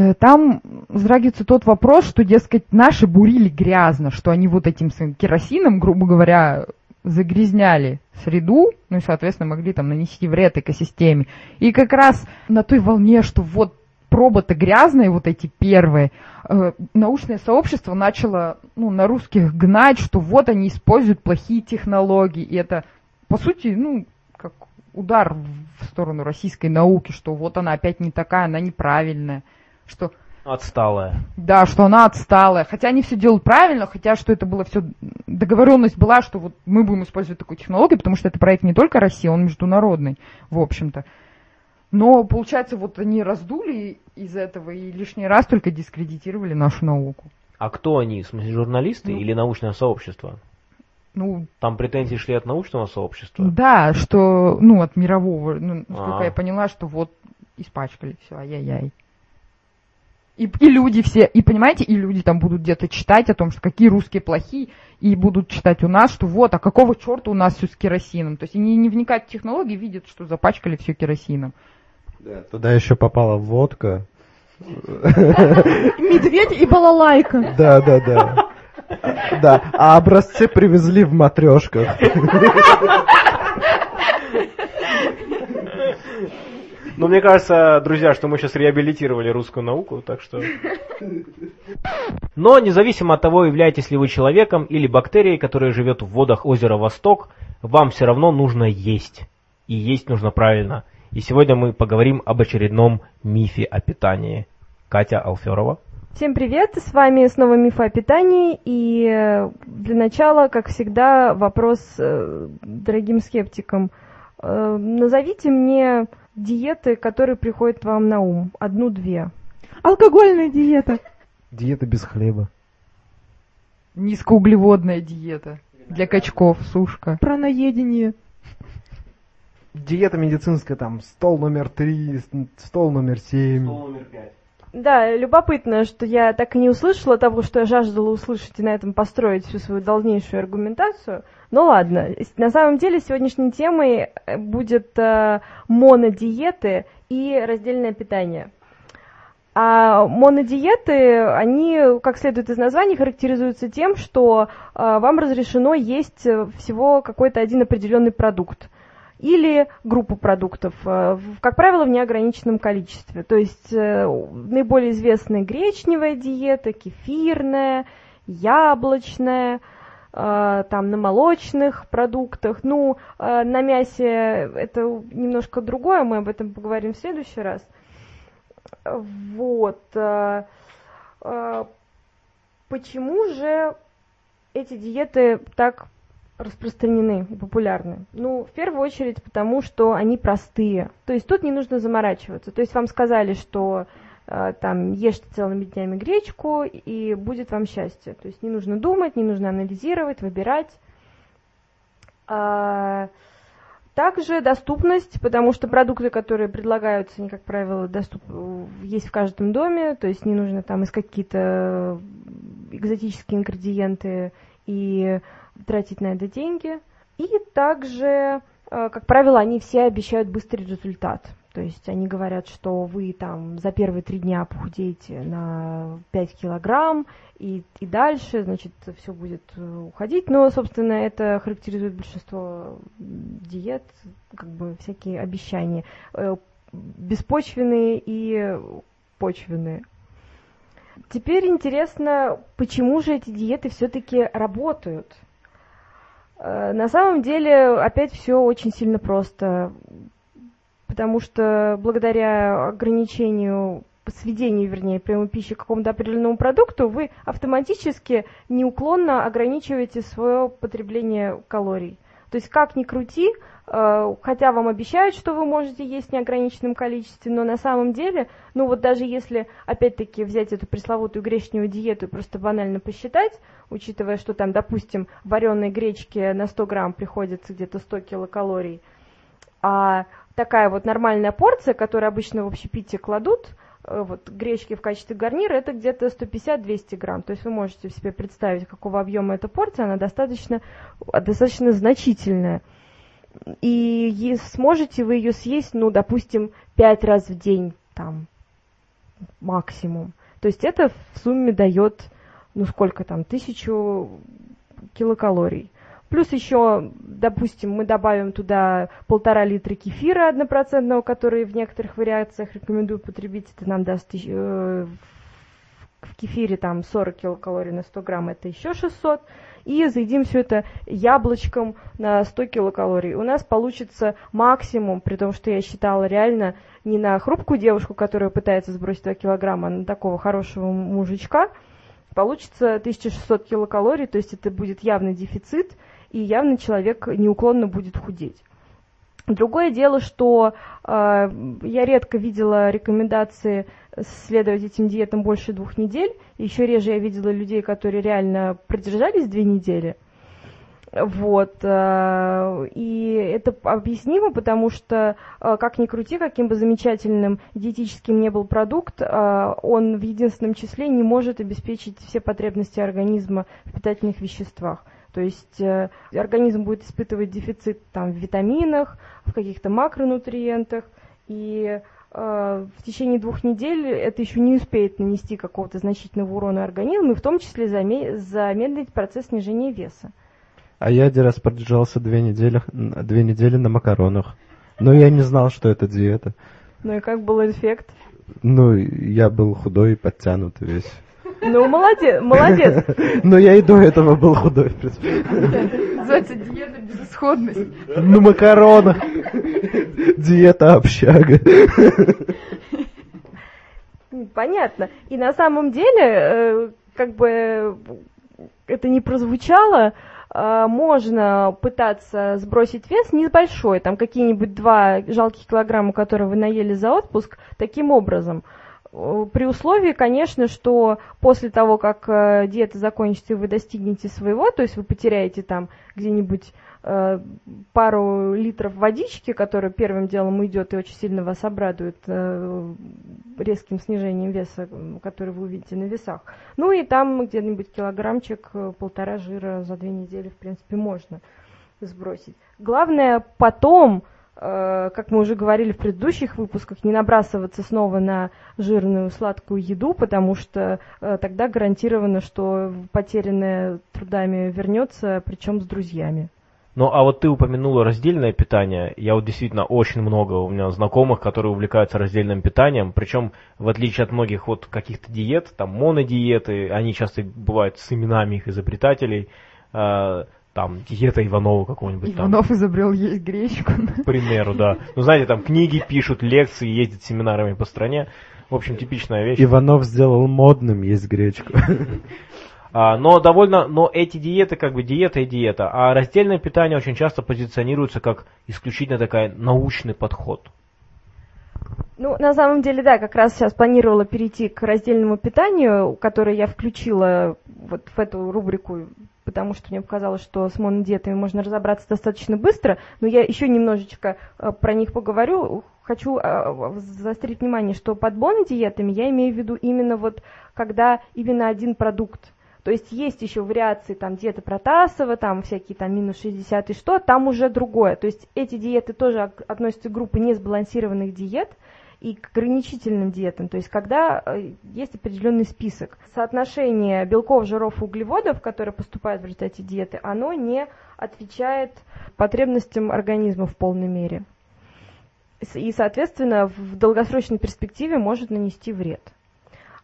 Э, Там затрагивается тот вопрос, что, дескать, наши бурили грязно, что они вот этим своим керосином, грубо говоря, загрязняли среду, ну и, соответственно, могли там нанести вред экосистеме. И как раз на той волне, что вот пробы-то грязные, вот эти первые, э, научное сообщество начало ну, на русских гнать, что вот они используют плохие технологии. И это, по сути, ну, как удар в сторону российской науки, что вот она опять не такая, она неправильная, что
Отсталая.
да, что она отсталая. Хотя они все делают правильно, хотя что это было все... Договоренность была, что вот мы будем использовать такую технологию, потому что это проект не только России, он международный, в общем-то. Но, получается, вот они раздули из этого и лишний раз только дискредитировали нашу науку.
А кто они? В смысле, журналисты
Ну.
или научное сообщество?
Ну,
Там претензии шли от научного сообщества?
да, что, ну, от мирового, ну, насколько
А.
я поняла, что вот испачкали все, ай-яй-яй. И, и люди все, и понимаете, и люди там будут где-то читать о том, что какие русские плохие, и будут читать у нас, что вот, а какого черта у нас все с керосином. То есть они не вникают в технологии, видят, что запачкали все керосином.
Да, туда еще попала водка.
Медведь и балалайка.
Да, да, да. Да, а образцы привезли в матрешках.
Ну, мне кажется, друзья, что мы сейчас реабилитировали русскую науку, так что... Но независимо от того, являетесь ли вы человеком или бактерией, которая живет в водах озера Восток, вам все равно нужно есть. И есть нужно правильно. И сегодня мы поговорим об очередном мифе о питании. Катя Алферова.
Всем привет, с вами снова Мифа о питании, и э, для начала, как всегда, вопрос э, дорогим скептикам. Э, Назовите мне диеты, которые приходят вам на ум, одну-две.
Алкогольная диета.
Диета без хлеба.
Низкоуглеводная диета для качков, сушка.
Про наедение.
Диета медицинская, там, стол номер три, стол номер семь.
номер пять.
Да, любопытно, что я так и не услышала того, что я жаждала услышать, и на этом построить всю свою дальнейшую аргументацию. Ну ладно, на самом деле сегодняшней темой э, будет э, монодиеты и раздельное питание. А монодиеты, они, как следует из названия, характеризуются тем, что э, вам разрешено есть всего какой-то один определенный продукт или группу продуктов, как правило, в неограниченном количестве. То есть наиболее известная гречневая диета, кефирная, яблочная, там на молочных продуктах. Ну, э, на мясе это немножко другое, мы об этом поговорим в следующий раз. Вот. э, э, Почему же эти диеты так распространены и популярны? Ну, в первую очередь, потому что они простые. То есть тут не нужно заморачиваться. То есть вам сказали, что э, там ешьте целыми днями гречку, и будет вам счастье. То есть не нужно думать, не нужно анализировать, выбирать. А, Также доступность, потому что продукты, которые предлагаются, они, как правило, доступ... есть в каждом доме, то есть не нужно там искать какие-то экзотические ингредиенты и тратить на это деньги. И также, э, как правило, они все обещают быстрый результат. То есть они говорят, что вы там за первые три дня похудеете на 5 килограмм, и, и дальше, значит, все будет э, уходить. Но, собственно, это характеризует большинство диет, как бы всякие обещания. э, Беспочвенные и почвенные. Теперь интересно, почему же эти диеты все-таки работают? Э, На самом деле, опять все очень сильно просто, потому что благодаря ограничению, сведению, вернее, приема пищи к какому-то определенному продукту, вы автоматически неуклонно ограничиваете свое потребление калорий. То есть как ни крути, э, хотя вам обещают, что вы можете есть в неограниченном количестве, но на самом деле, ну вот даже если, опять-таки, взять эту пресловутую гречневую диету и просто банально посчитать, учитывая, что там, допустим, вареной гречки на 100 грамм приходится где-то 100 килокалорий, а такая вот нормальная порция, которую обычно в общепите кладут, э, вот гречки в качестве гарнира, это где-то 150-200 грамм. То есть вы можете себе представить, какого объема эта порция, она достаточно, достаточно значительная. И сможете вы ее съесть, ну, допустим, 5 раз в день, там, максимум. То есть это в сумме дает, ну, сколько там, тысячу килокалорий. Плюс еще, допустим, мы добавим туда полтора литра кефира однопроцентного, который в некоторых вариациях рекомендую потребить. Это нам даст э, в кефире там 40 килокалорий на 100 грамм, это еще 600, и заедим все это яблочком на 100 килокалорий. У нас получится максимум, при том, что я считала реально не на хрупкую девушку, которая пытается сбросить 2 килограмма, а на такого хорошего мужичка, получится 1600 килокалорий, то есть это будет явный дефицит, и явно человек неуклонно будет худеть. Другое дело, что э, я редко видела рекомендации следовать этим диетам больше двух недель. Еще реже я видела людей, которые реально продержались две недели. Вот. Э, и это объяснимо, потому что, э, как ни крути, каким бы замечательным диетическим не был продукт, э, он в единственном числе не может обеспечить все потребности организма в питательных веществах. То есть организм будет испытывать дефицит там, в витаминах, в каких-то макронутриентах, и в течение двух недель это еще не успеет нанести какого-то значительного урона организму, и в том числе замедлить процесс снижения веса.
А я один раз продержался две недели, две недели на макаронах. Но я не знал, что это диета.
Ну и как был эффект?
Ну, я был худой и подтянут весь.
Ну, молодец, молодец.
Но я и до этого был худой, в принципе.
Называется диета безысходности.
На макаронах. Диета общага.
Понятно. И на самом деле, э, как бы это не прозвучало, Э, можно пытаться сбросить вес небольшой, там какие-нибудь два жалких килограмма, которые вы наели за отпуск, таким образом. Э, при условии, конечно, что после того, как э, диета закончится и вы достигнете своего, то есть вы потеряете там где-нибудь Э, пару литров водички, которая первым делом уйдет и очень сильно вас обрадует резким снижением веса, который вы увидите на весах. Ну и там где-нибудь килограммчик, полтора жира за две недели, в принципе, можно сбросить. Главное потом, как мы уже говорили в предыдущих выпусках, не набрасываться снова на жирную сладкую еду, потому что тогда гарантировано, что потерянное трудами вернется, причем с друзьями.
Ну, а вот ты упомянула раздельное питание. Я вот действительно очень много у меня знакомых, которые увлекаются раздельным питанием. Причем, в отличие от многих вот каких-то диет, там монодиеты, они часто бывают с именами их изобретателей. Там диета Иванова какого-нибудь
Иванов
там.
изобрел есть гречку.
К примеру, да. Ну, знаете, там книги пишут, лекции, ездят семинарами по стране. В общем, типичная вещь.
Иванов сделал модным есть гречку.
А, но довольно, но эти диеты как бы диета и диета, а раздельное питание очень часто позиционируется как исключительно такой научный подход.
Ну, на самом деле, да, как раз сейчас планировала перейти к раздельному питанию, которое я включила вот в эту рубрику, потому что мне показалось, что с монодиетами можно разобраться достаточно быстро, но я еще немножечко э, про них поговорю. Хочу э, заострить внимание, что под монодиетами я имею в виду именно вот, когда именно один продукт то есть есть еще вариации там диеты Протасова, там всякие там минус 60 и что, там уже другое. То есть эти диеты тоже относятся к группе несбалансированных диет и к ограничительным диетам, то есть когда э, есть определенный список. Соотношение белков, жиров и углеводов, которые поступают в результате диеты, оно не отвечает потребностям организма в полной мере. И, соответственно, в долгосрочной перспективе может нанести вред.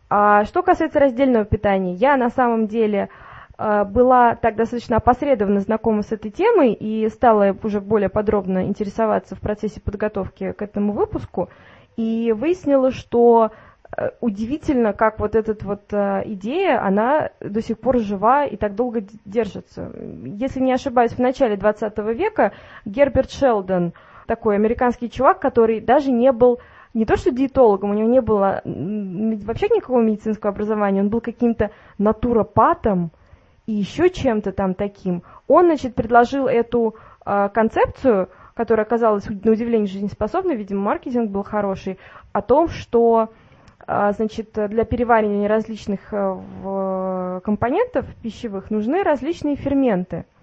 А что касается раздельного питания, я на самом деле э, была так достаточно опосредованно знакома с этой темой и стала уже более подробно интересоваться в процессе подготовки к этому выпуску и выяснила, что э, удивительно, как вот эта вот э, идея, она до сих пор жива и так долго держится. Если не ошибаюсь, в начале 20 века Герберт Шелдон, такой американский чувак, который даже не был не то что диетологом, у него не было вообще никакого медицинского образования, он был каким-то натуропатом и еще чем-то там таким. Он, значит, предложил эту э, концепцию, которая оказалась на удивление жизнеспособной, видимо, маркетинг был хороший, о том, что э, значит, для переваривания различных э, компонентов пищевых нужны различные ферменты –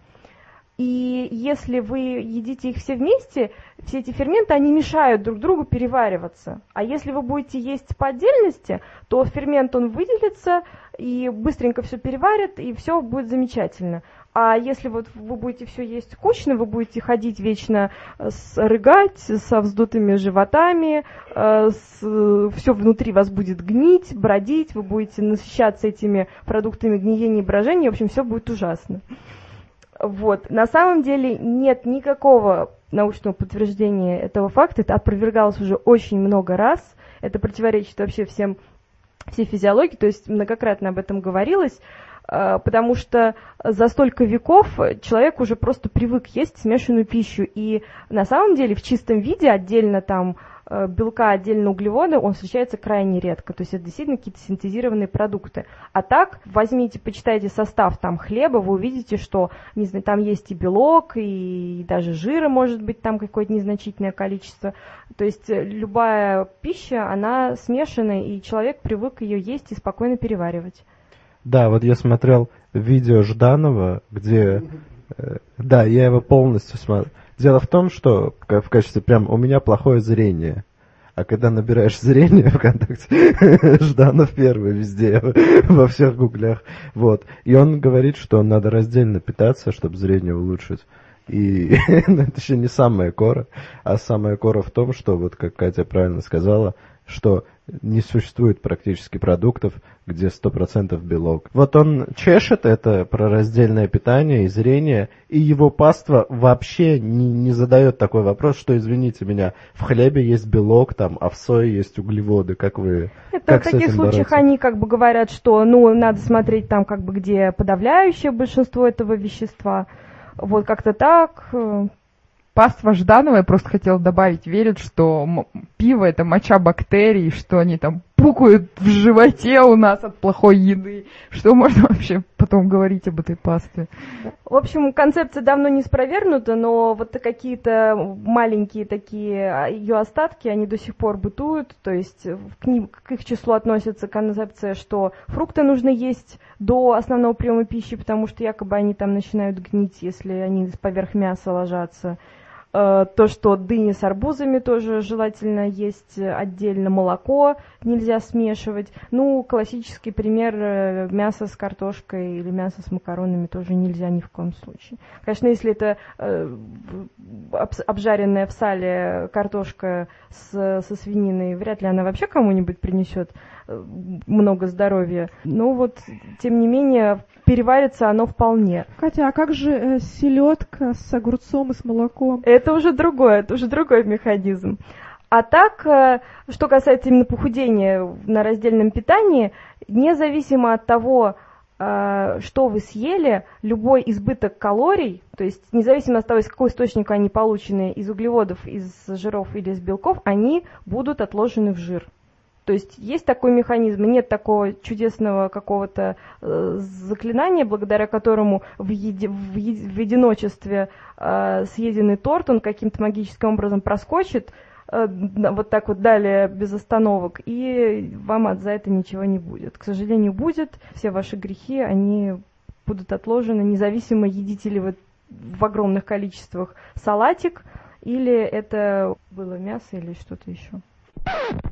и если вы едите их все вместе, все эти ферменты, они мешают друг другу перевариваться. А если вы будете есть по отдельности, то фермент, он выделится, и быстренько все переварят, и все будет замечательно. А если вот вы будете все есть скучно, вы будете ходить вечно э, с, рыгать со вздутыми животами, э, все внутри вас будет гнить, бродить, вы будете насыщаться этими продуктами гниения и брожения, в общем, все будет ужасно. Вот. На самом деле нет никакого научного подтверждения этого факта, это опровергалось уже очень много раз, это противоречит вообще всем всей физиологии, то есть многократно об этом говорилось. Э, потому что за столько веков человек уже просто привык есть смешанную пищу, и на самом деле в чистом виде отдельно там э, белка, отдельно углеводы, он встречается крайне редко. То есть это действительно какие-то синтезированные продукты. А так, возьмите, почитайте состав там хлеба, вы увидите, что, не знаю, там есть и белок, и даже жира может быть там какое-то незначительное количество. То есть э, любая пища, она смешанная, и человек привык ее есть и спокойно переваривать.
Да, вот я смотрел видео Жданова, где... Э, да, я его полностью смотрел. Дело в том, что в качестве прям у меня плохое зрение. А когда набираешь зрение ВКонтакте, Жданов первый везде, во всех гуглях. Вот. И он говорит, что надо раздельно питаться, чтобы зрение улучшить. И ну, это еще не самая кора, а самая кора в том, что, вот как Катя правильно сказала, что не существует практически продуктов, где 100% белок. Вот он чешет это про раздельное питание и зрение, и его паства вообще не, не задает такой вопрос, что, извините меня, в хлебе есть белок, там, а в сое есть углеводы, как вы
Это
как
в таких случаях бороться? они как бы говорят, что, ну, надо смотреть там, как бы, где подавляющее большинство этого вещества, вот как-то так, э,
Паства Жданова, я просто хотела добавить, верят, что пиво это моча бактерий, что они там пукают в животе у нас от плохой еды. Что можно вообще потом говорить об этой пасте?
В общем, концепция давно не спровергнута, но вот какие-то маленькие такие а, ее остатки, они до сих пор бытуют. То есть к, ним, к их числу относится концепция, что фрукты нужно есть до основного приема пищи, потому что якобы они там начинают гнить, если они поверх мяса ложатся. Э, то, что дыни с арбузами тоже желательно есть отдельно, молоко нельзя смешивать. Ну, классический пример э, мясо с картошкой или мясо с макаронами тоже нельзя ни в коем случае. Конечно, если это э, обжаренная в сале картошка с, со свининой, вряд ли она вообще кому-нибудь принесет много здоровья. Но вот, тем не менее, переварится оно вполне.
Катя, а как же э, селедка с огурцом и с молоком?
Это уже другое, это уже другой механизм. А так, э, что касается именно похудения на раздельном питании, независимо от того, э, что вы съели, любой избыток калорий, то есть независимо от того, из какого источника они получены, из углеводов, из жиров или из белков, они будут отложены в жир. То есть есть такой механизм, нет такого чудесного какого-то э, заклинания, благодаря которому в, еди, в, еди, в одиночестве э, съеденный торт, он каким-то магическим образом проскочит, э, вот так вот далее без остановок, и вам от за это ничего не будет. К сожалению, будет. Все ваши грехи, они будут отложены, независимо, едите ли вы в огромных количествах салатик, или это было мясо или что-то еще.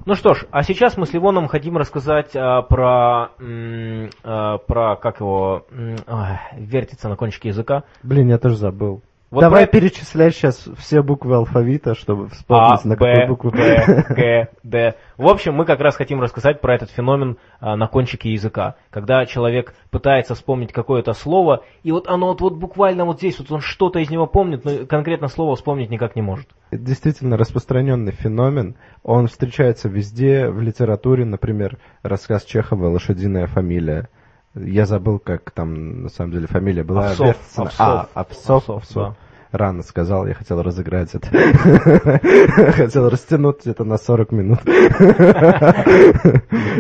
Ну что ж, а сейчас мы с Ливоном хотим рассказать а, про, м, а, про, как его, м, а, вертится на кончике языка.
Блин, я тоже забыл. Вот Давай про... перечислять сейчас все буквы алфавита, чтобы вспомнить, а, на какую букву.
Б, Г, Д. В общем, мы как раз хотим рассказать про этот феномен а, на кончике языка. Когда человек пытается вспомнить какое-то слово, и вот оно вот, вот буквально вот здесь, вот он что-то из него помнит, но конкретно слово вспомнить никак не может.
Это действительно распространенный феномен. Он встречается везде, в литературе, например, рассказ Чехова «Лошадиная фамилия». Я забыл, как там на самом деле фамилия была.
Овсов.
Овсов. А, Овсов. Овсов. Да. Рано сказал, я хотел разыграть это. Хотел растянуть это на 40 минут.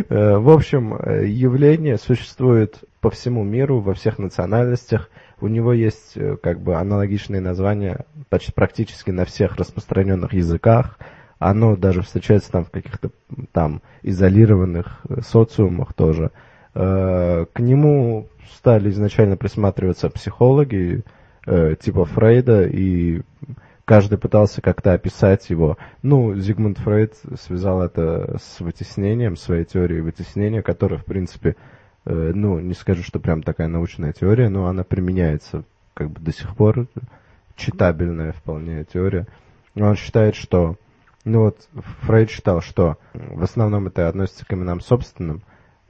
Э, в общем, э, явление существует по всему миру, во всех национальностях. У него есть э, как бы аналогичные названия почти практически на всех распространенных языках. Оно даже встречается там в каких-то там изолированных социумах тоже. К нему стали изначально присматриваться психологи, э, типа Фрейда, и каждый пытался как-то описать его. Ну, Зигмунд Фрейд связал это с вытеснением, своей теорией вытеснения, которая, в принципе, э, ну, не скажу, что прям такая научная теория, но она применяется как бы до сих пор, читабельная вполне теория. Он считает, что, ну вот, Фрейд считал, что в основном это относится к именам собственным,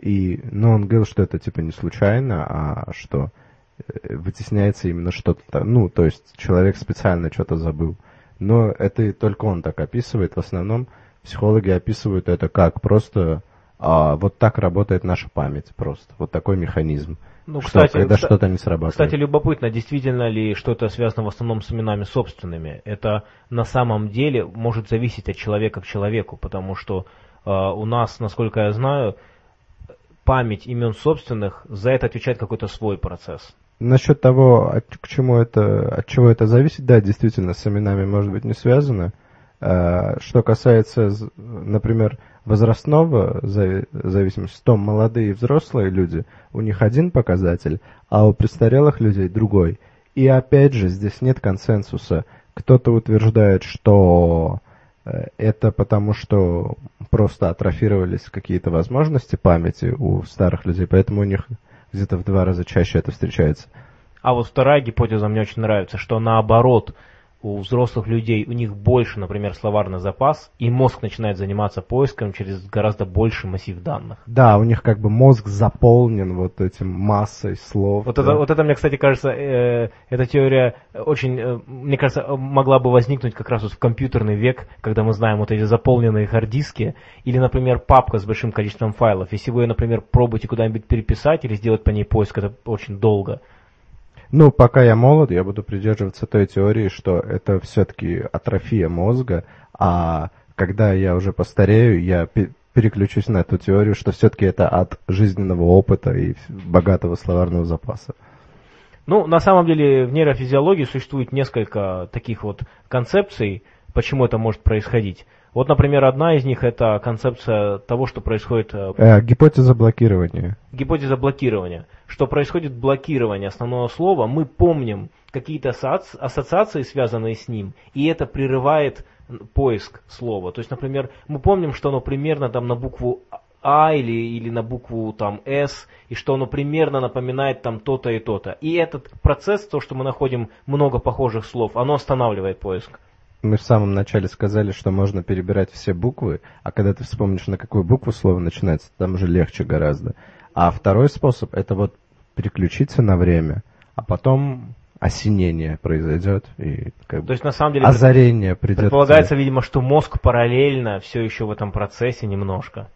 и, ну, он говорил, что это типа не случайно, а что э, вытесняется именно что-то, ну, то есть человек специально что-то забыл. Но это только он так описывает. В основном психологи описывают это как просто а, вот так работает наша память просто. Вот такой механизм.
Ну,
что,
кстати,
когда
кста-
что-то не срабатывает.
Кстати, любопытно, действительно ли что-то связано в основном с именами собственными. Это на самом деле может зависеть от человека к человеку, потому что э, у нас, насколько я знаю, память имен собственных, за это отвечает какой-то свой процесс.
Насчет того, от, к чему это, от чего это зависит, да, действительно, с именами может быть не связано. А, что касается, например, возрастного зави- зависимости, то молодые и взрослые люди, у них один показатель, а у престарелых людей другой. И опять же, здесь нет консенсуса. Кто-то утверждает, что это потому, что просто атрофировались какие-то возможности памяти у старых людей, поэтому у них где-то в два раза чаще это встречается.
А вот вторая гипотеза мне очень нравится, что наоборот, у взрослых людей у них больше, например, словарный запас, и мозг начинает заниматься поиском через гораздо больший массив данных.
Да, у них как бы мозг заполнен вот этим массой слов.
Вот
да.
это, вот это мне, кстати, кажется, э, эта теория очень, э, мне кажется, могла бы возникнуть как раз вот в компьютерный век, когда мы знаем вот эти заполненные хардиски, или, например, папка с большим количеством файлов. Если вы ее, например, пробуете куда-нибудь переписать или сделать по ней поиск, это очень долго.
Ну, пока я молод, я буду придерживаться той теории, что это все-таки атрофия мозга, а когда я уже постарею, я пе- переключусь на эту теорию, что все-таки это от жизненного опыта и богатого словарного запаса.
Ну, на самом деле, в нейрофизиологии существует несколько таких вот концепций, почему это может происходить. Вот, например, одна из них это концепция того, что происходит э,
Э, гипотеза блокирования.
гипотеза блокирования, что происходит блокирование основного слова, мы помним какие-то ассоциации, связанные с ним, и это прерывает поиск слова. То есть, например, мы помним, что оно примерно там на букву А или, или на букву там С, и что оно примерно напоминает там то-то и то-то. И этот процесс, то, что мы находим много похожих слов, оно останавливает поиск.
Мы в самом начале сказали, что можно перебирать все буквы, а когда ты вспомнишь, на какую букву слово начинается, там уже легче гораздо. А второй способ это вот переключиться на время, а потом осенение произойдет и как
То есть, на самом деле,
озарение придет.
предполагается, видимо, что мозг параллельно все еще в этом процессе немножко.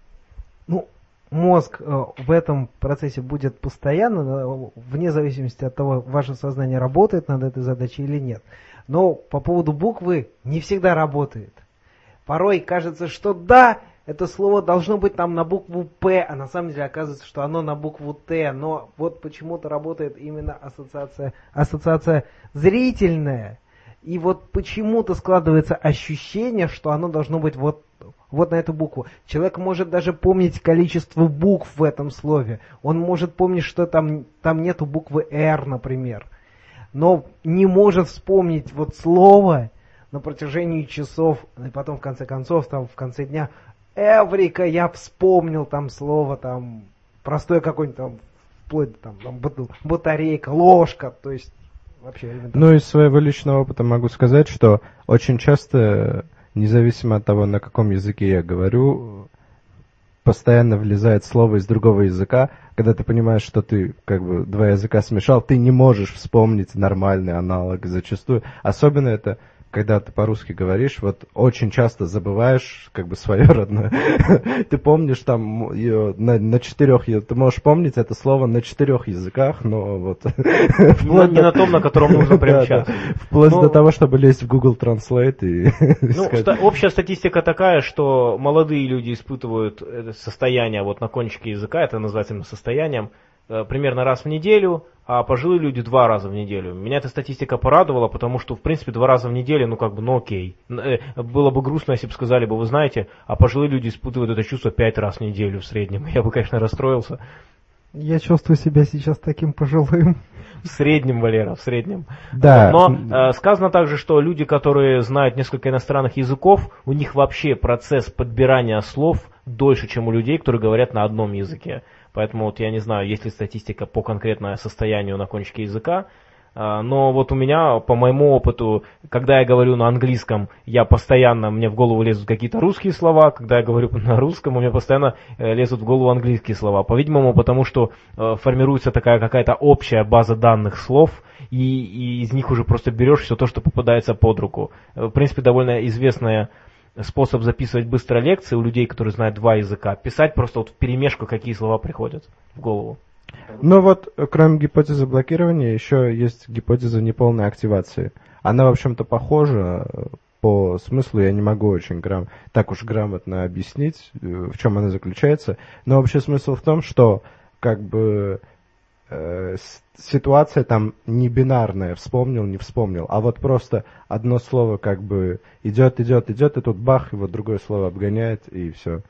Ну, мозг э, в этом процессе будет постоянно, э, вне зависимости от того, ваше сознание работает над этой задачей или нет. Но по поводу буквы не всегда работает. Порой кажется, что да, это слово должно быть там на букву П, а на самом деле оказывается, что оно на букву Т. Но вот почему-то работает именно ассоциация, ассоциация зрительная. И вот почему-то складывается ощущение, что оно должно быть вот, вот на эту букву. Человек может даже помнить количество букв в этом слове. Он может помнить, что там, там нету буквы «Р», например. Но не может вспомнить вот слово на протяжении часов, и потом в конце концов, там в конце дня, Эврика, я вспомнил там слово, там, простое какое-нибудь там, вплоть до там, там батарейка, ложка, то есть вообще элементарно.
Ну, из своего личного опыта могу сказать, что очень часто, независимо от того, на каком языке я говорю, постоянно влезает слово из другого языка. Когда ты понимаешь, что ты как бы два языка смешал, ты не можешь вспомнить нормальный аналог зачастую. Особенно это когда ты по-русски говоришь, вот очень часто забываешь как бы свое родное. Ты помнишь там на, на четырех, ты можешь помнить это слово на четырех языках, но вот...
Не на, том, на котором нужно прямо
Да,
сейчас.
да. Вплоть до того, чтобы лезть в Google Translate и
Ну, ста- общая статистика такая, что молодые люди испытывают состояние вот на кончике языка, это называется состоянием, примерно раз в неделю, а пожилые люди два раза в неделю. Меня эта статистика порадовала, потому что, в принципе, два раза в неделю, ну, как бы, ну, окей. Э, Было бы грустно, если бы сказали бы, вы знаете, а пожилые люди испытывают это чувство пять раз в неделю в среднем. Я бы, конечно, расстроился.
Я чувствую себя сейчас таким пожилым.
В среднем, Валера, в среднем.
Да.
Но э, сказано также, что люди, которые знают несколько иностранных языков, у них вообще процесс подбирания слов дольше, чем у людей, которые говорят на одном языке. Поэтому вот я не знаю, есть ли статистика по конкретному состоянию на кончике языка, а, но вот у меня, по моему опыту, когда я говорю на английском, я постоянно, мне в голову лезут какие-то русские слова, когда я говорю на русском, у меня постоянно э, лезут в голову английские слова. По-видимому, потому что э, формируется такая какая-то общая база данных слов, и, и из них уже просто берешь все то, что попадается под руку. Э, в принципе, довольно известная способ записывать быстро лекции у людей, которые знают два языка, писать просто вот в перемешку, какие слова приходят в голову.
Но вот, э, кроме гипотезы блокирования, еще есть гипотеза неполной активации. Она, в общем-то, похожа э, по смыслу, я не могу очень грам... так уж грамотно объяснить, э, в чем она заключается. Но общий смысл в том, что как бы э, ситуация там не бинарная, вспомнил, не вспомнил, а вот просто одно слово как бы идет, идет, идет, и тут бах, и вот другое слово обгоняет, и все.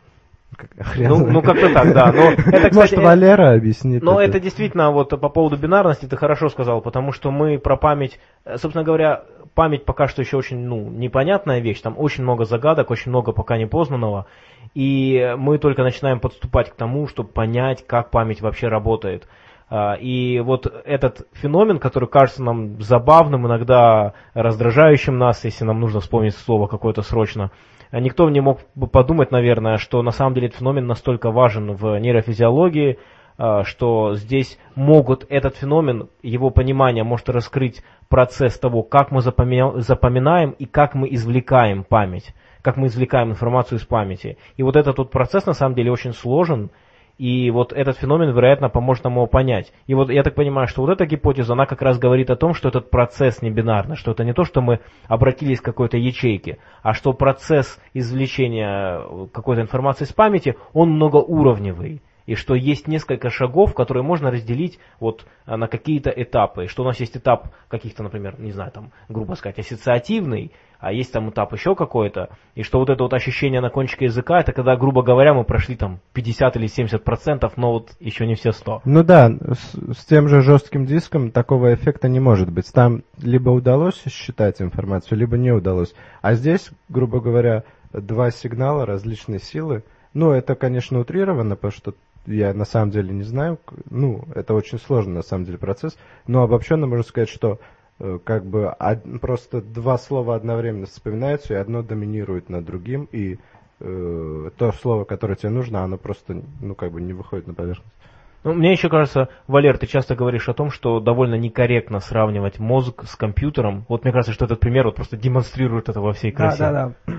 Ну, ну как-то так, да. Но это,
кстати, Может, Валера объяснит.
Но это. это действительно, вот по поводу бинарности ты хорошо сказал, потому что мы про память, э, собственно говоря, память пока что еще очень ну, непонятная вещь, там очень много загадок, очень много пока непознанного, и мы только начинаем подступать к тому, чтобы понять, как память вообще работает. А, и вот этот феномен, который кажется нам забавным, иногда раздражающим нас, если нам нужно вспомнить слово какое-то срочно, а никто не мог бы подумать, наверное, что на самом деле этот феномен настолько важен в нейрофизиологии, а, что здесь могут этот феномен, его понимание может раскрыть процесс того, как мы запоминаем и как мы извлекаем память, как мы извлекаем информацию из памяти. И вот этот вот процесс на самом деле очень сложен, и вот этот феномен, вероятно, поможет нам его понять. И вот я так понимаю, что вот эта гипотеза, она как раз говорит о том, что этот процесс не бинарный, что это не то, что мы обратились к какой-то ячейке, а что процесс извлечения какой-то информации из памяти, он многоуровневый и что есть несколько шагов, которые можно разделить вот на какие-то этапы, что у нас есть этап каких-то, например, не знаю, там, грубо сказать, ассоциативный, а есть там этап еще какой-то, и что вот это вот ощущение на кончике языка, это когда, грубо говоря, мы прошли там 50 или 70 процентов, но вот еще не все 100.
Ну да, с, с тем же жестким диском такого эффекта не может быть. Там либо удалось считать информацию, либо не удалось. А здесь, грубо говоря, два сигнала, различные силы. Ну, это, конечно, утрировано, потому что я на самом деле не знаю. Ну, это очень сложный на самом деле процесс. Но обобщенно можно сказать, что Э, как бы просто два слова одновременно вспоминаются, и одно доминирует над другим, и э, то слово, которое тебе нужно, оно просто, ну, как бы не выходит на поверхность.
Ну, мне еще кажется, Валер, ты часто говоришь о том, что довольно некорректно сравнивать мозг с компьютером. Вот мне кажется, что этот пример вот просто демонстрирует это во всей красе.
Да, да, да.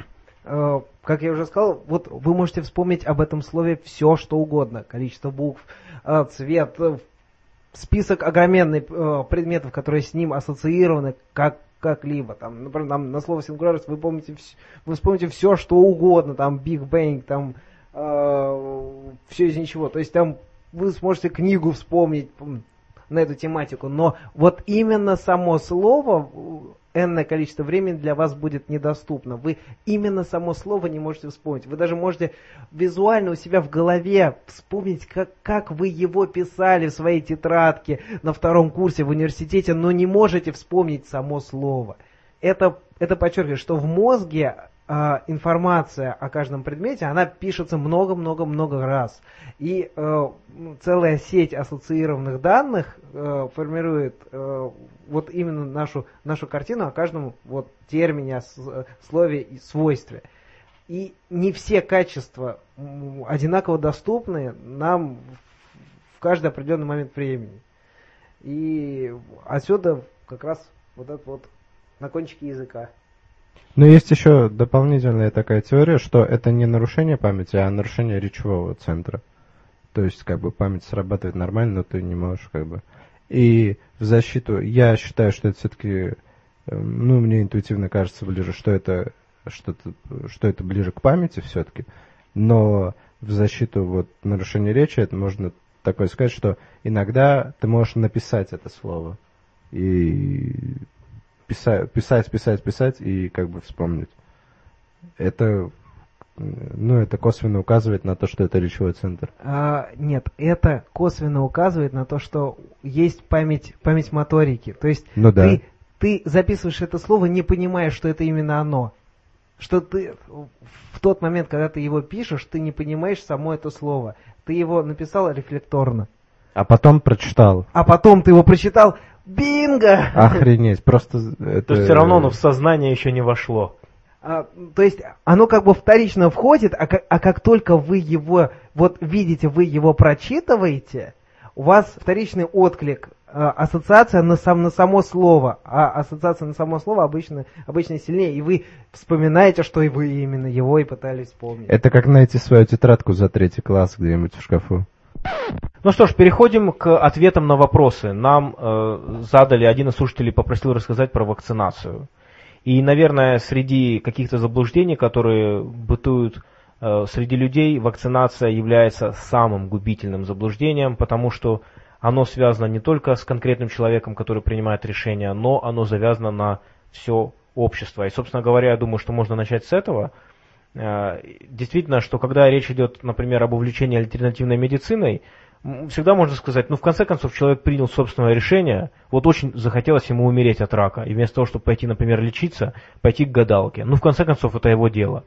Э, как я уже сказал, вот вы можете вспомнить об этом слове все, что угодно. Количество букв, э, цвет, список огроменный э, предметов, которые с ним ассоциированы как как-либо. Там, например, там, на слово сингулярность вы помните, вы вспомните все, что угодно, там Big Bang, там э, все из ничего. То есть там вы сможете книгу вспомнить на эту тематику, но вот именно само слово энное количество времени для вас будет недоступно. Вы именно само слово не можете вспомнить. Вы даже можете визуально у себя в голове вспомнить, как, как вы его писали в своей тетрадке на втором курсе в университете, но не можете вспомнить само слово. Это, это подчеркивает, что в мозге э, информация о каждом предмете, она пишется много-много-много раз. И э, целая сеть ассоциированных данных э, формирует э, вот именно нашу, нашу картину о каждом вот термине, о слове и свойстве. И не все качества одинаково доступны нам в каждый определенный момент времени. И отсюда как раз вот это вот на кончике языка.
Но есть еще дополнительная такая теория, что это не нарушение памяти, а нарушение речевого центра. То есть, как бы память срабатывает нормально, но ты не можешь, как бы. И в защиту, я считаю, что это все-таки, эм, ну, мне интуитивно кажется ближе, что это, что, -то, что это ближе к памяти все-таки. Но в защиту вот нарушения речи, это можно такое сказать, что иногда ты можешь написать это слово. И писать, писать, писать, писать и как бы вспомнить. Это, ну, это косвенно указывает на то, что это речевой центр.
А, нет, это косвенно указывает на то, что есть память, память моторики. То есть
ну, да.
ты, ты записываешь это слово, не понимая, что это именно оно. Что ты в тот момент, когда ты его пишешь, ты не понимаешь само это слово. ты его написал рефлекторно,
А потом прочитал.
а потом ты его прочитал, бинго!
Охренеть, просто это...
То есть все равно оно в сознание еще не вошло.
А, то есть оно как бы вторично входит, а как, а как только вы его, вот видите, вы его прочитываете, у вас вторичный отклик, а, ассоциация на, сам, на само слово, а ассоциация на само слово обычно, обычно сильнее, и вы вспоминаете, что и вы именно его и пытались вспомнить.
Это как найти свою тетрадку за третий класс где-нибудь в шкафу.
Ну что ж, переходим к ответам на вопросы. Нам э, задали, один из слушателей попросил рассказать про вакцинацию. И, наверное, среди каких-то заблуждений, которые бытуют э, среди людей, вакцинация является самым губительным заблуждением, потому что оно связано не только с конкретным человеком, который принимает решения, но оно завязано на все общество. И, собственно говоря, я думаю, что можно начать с этого. Э, Действительно, что когда речь идет, например, об увлечении альтернативной медициной, всегда можно сказать, ну, в конце концов, человек принял собственное решение, вот очень захотелось ему умереть от рака, и вместо того, чтобы пойти, например, лечиться, пойти к гадалке. Ну, в конце концов, это его дело.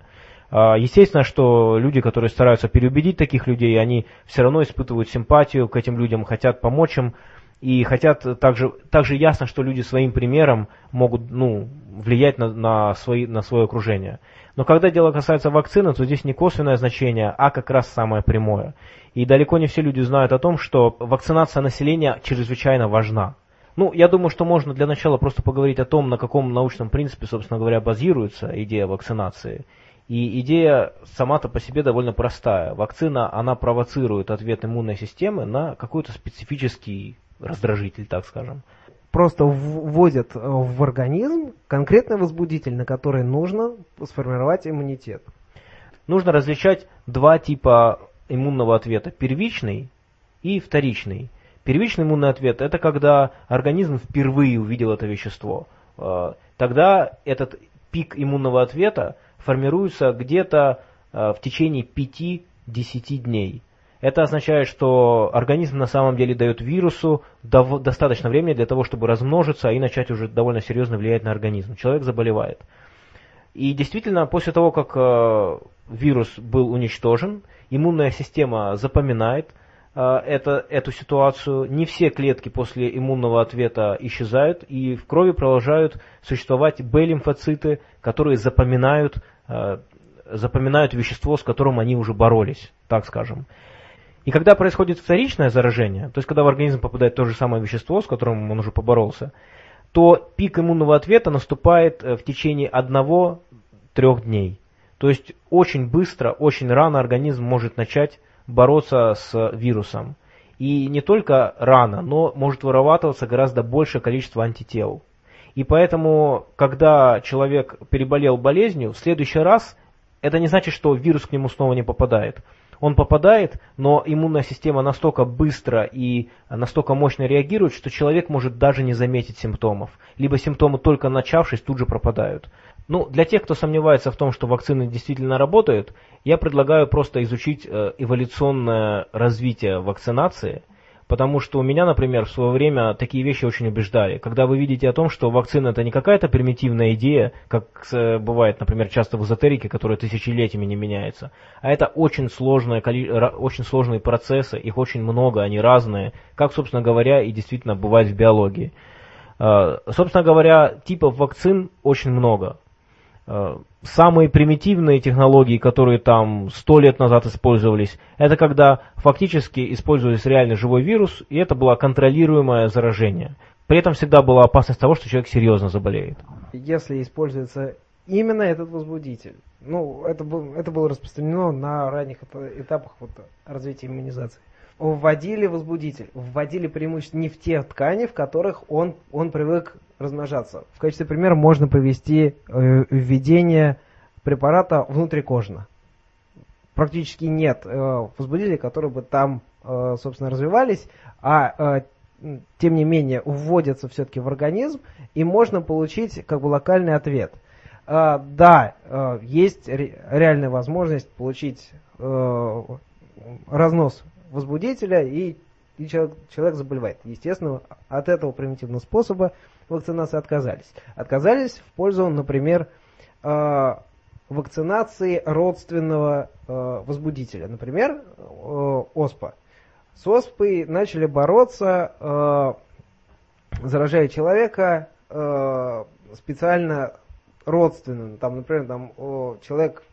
А, Естественно, что люди, которые стараются переубедить таких людей, они все равно испытывают симпатию к этим людям, хотят помочь им, и хотят также, также ясно, что люди своим примером могут ну, влиять на, на, свои, на свое окружение. Но когда дело касается вакцины, то здесь не косвенное значение, а как раз самое прямое. И далеко не все люди знают о том, что вакцинация населения чрезвычайно важна. Ну, я думаю, что можно для начала просто поговорить о том, на каком научном принципе, собственно говоря, базируется идея вакцинации. И идея сама-то по себе довольно простая. Вакцина, она провоцирует ответ иммунной системы на какой-то специфический раздражитель, так скажем.
Просто вводят э, в организм конкретный возбудитель, на который нужно сформировать иммунитет.
Нужно различать два типа иммунного ответа. Первичный и вторичный. Первичный иммунный ответ – это когда организм впервые увидел это вещество. Э, Тогда этот пик иммунного ответа формируется где-то э, в течение 5-10 дней. Это означает, что организм на самом деле дает вирусу достаточно времени для того, чтобы размножиться и начать уже довольно серьезно влиять на организм. Человек заболевает. И действительно, после того, как э, вирус был уничтожен, иммунная система запоминает э, это, эту ситуацию. Не все клетки после иммунного ответа исчезают, и в крови продолжают существовать Б-лимфоциты, которые запоминают, э, запоминают вещество, с которым они уже боролись, так скажем. И когда происходит вторичное заражение, то есть когда в организм попадает то же самое вещество, с которым он уже поборолся, то пик иммунного ответа наступает э, в течение одного-трех дней. То есть очень быстро, очень рано организм может начать бороться с вирусом. И не только рано, но может вырабатываться гораздо большее количество антител. И поэтому, когда человек переболел болезнью, в следующий раз это не значит, что вирус к нему снова не попадает. Он попадает, но иммунная система настолько быстро и настолько мощно реагирует, что человек может даже не заметить симптомов. Либо симптомы только начавшись тут же пропадают. Ну, для тех, кто сомневается в том, что вакцины действительно работают, я предлагаю просто изучить э, эволюционное развитие вакцинации, потому что у меня, например, в свое время такие вещи очень убеждали. Когда вы видите о том, что вакцина это не какая-то примитивная идея, как э, бывает, например, часто в эзотерике, которая тысячелетиями не меняется, а это очень, ра- очень сложные процессы, их очень много, они разные, как, собственно говоря, и действительно бывает в биологии. Э, Собственно говоря, типов вакцин очень много. Э, Самые примитивные технологии, которые там сто лет назад использовались, это когда фактически использовались реальный живой вирус, и это было контролируемое заражение. При этом всегда была опасность того, что человек серьезно заболеет.
Если используется именно этот возбудитель. Ну, это, был, это было распространено на ранних эта- этапах вот, развития иммунизации. Вводили возбудитель, вводили преимущественно не в те ткани, в которых он, он привык размножаться. В качестве примера можно привести э, введение препарата внутрикожно. Практически нет э, возбудителей, которые бы там, э, собственно, развивались, а тем не менее вводятся все-таки в организм, и можно получить как бы локальный ответ. Да, есть ре- реальная возможность получить разнос возбудителя, и, человек заболевает. Естественно, от этого примитивного способа вакцинации отказались. Отказались в пользу, например, э, вакцинации родственного э, возбудителя. Например, э, оспа. С оспой начали бороться, заражая человека специально родственным. Там, например, там, человек,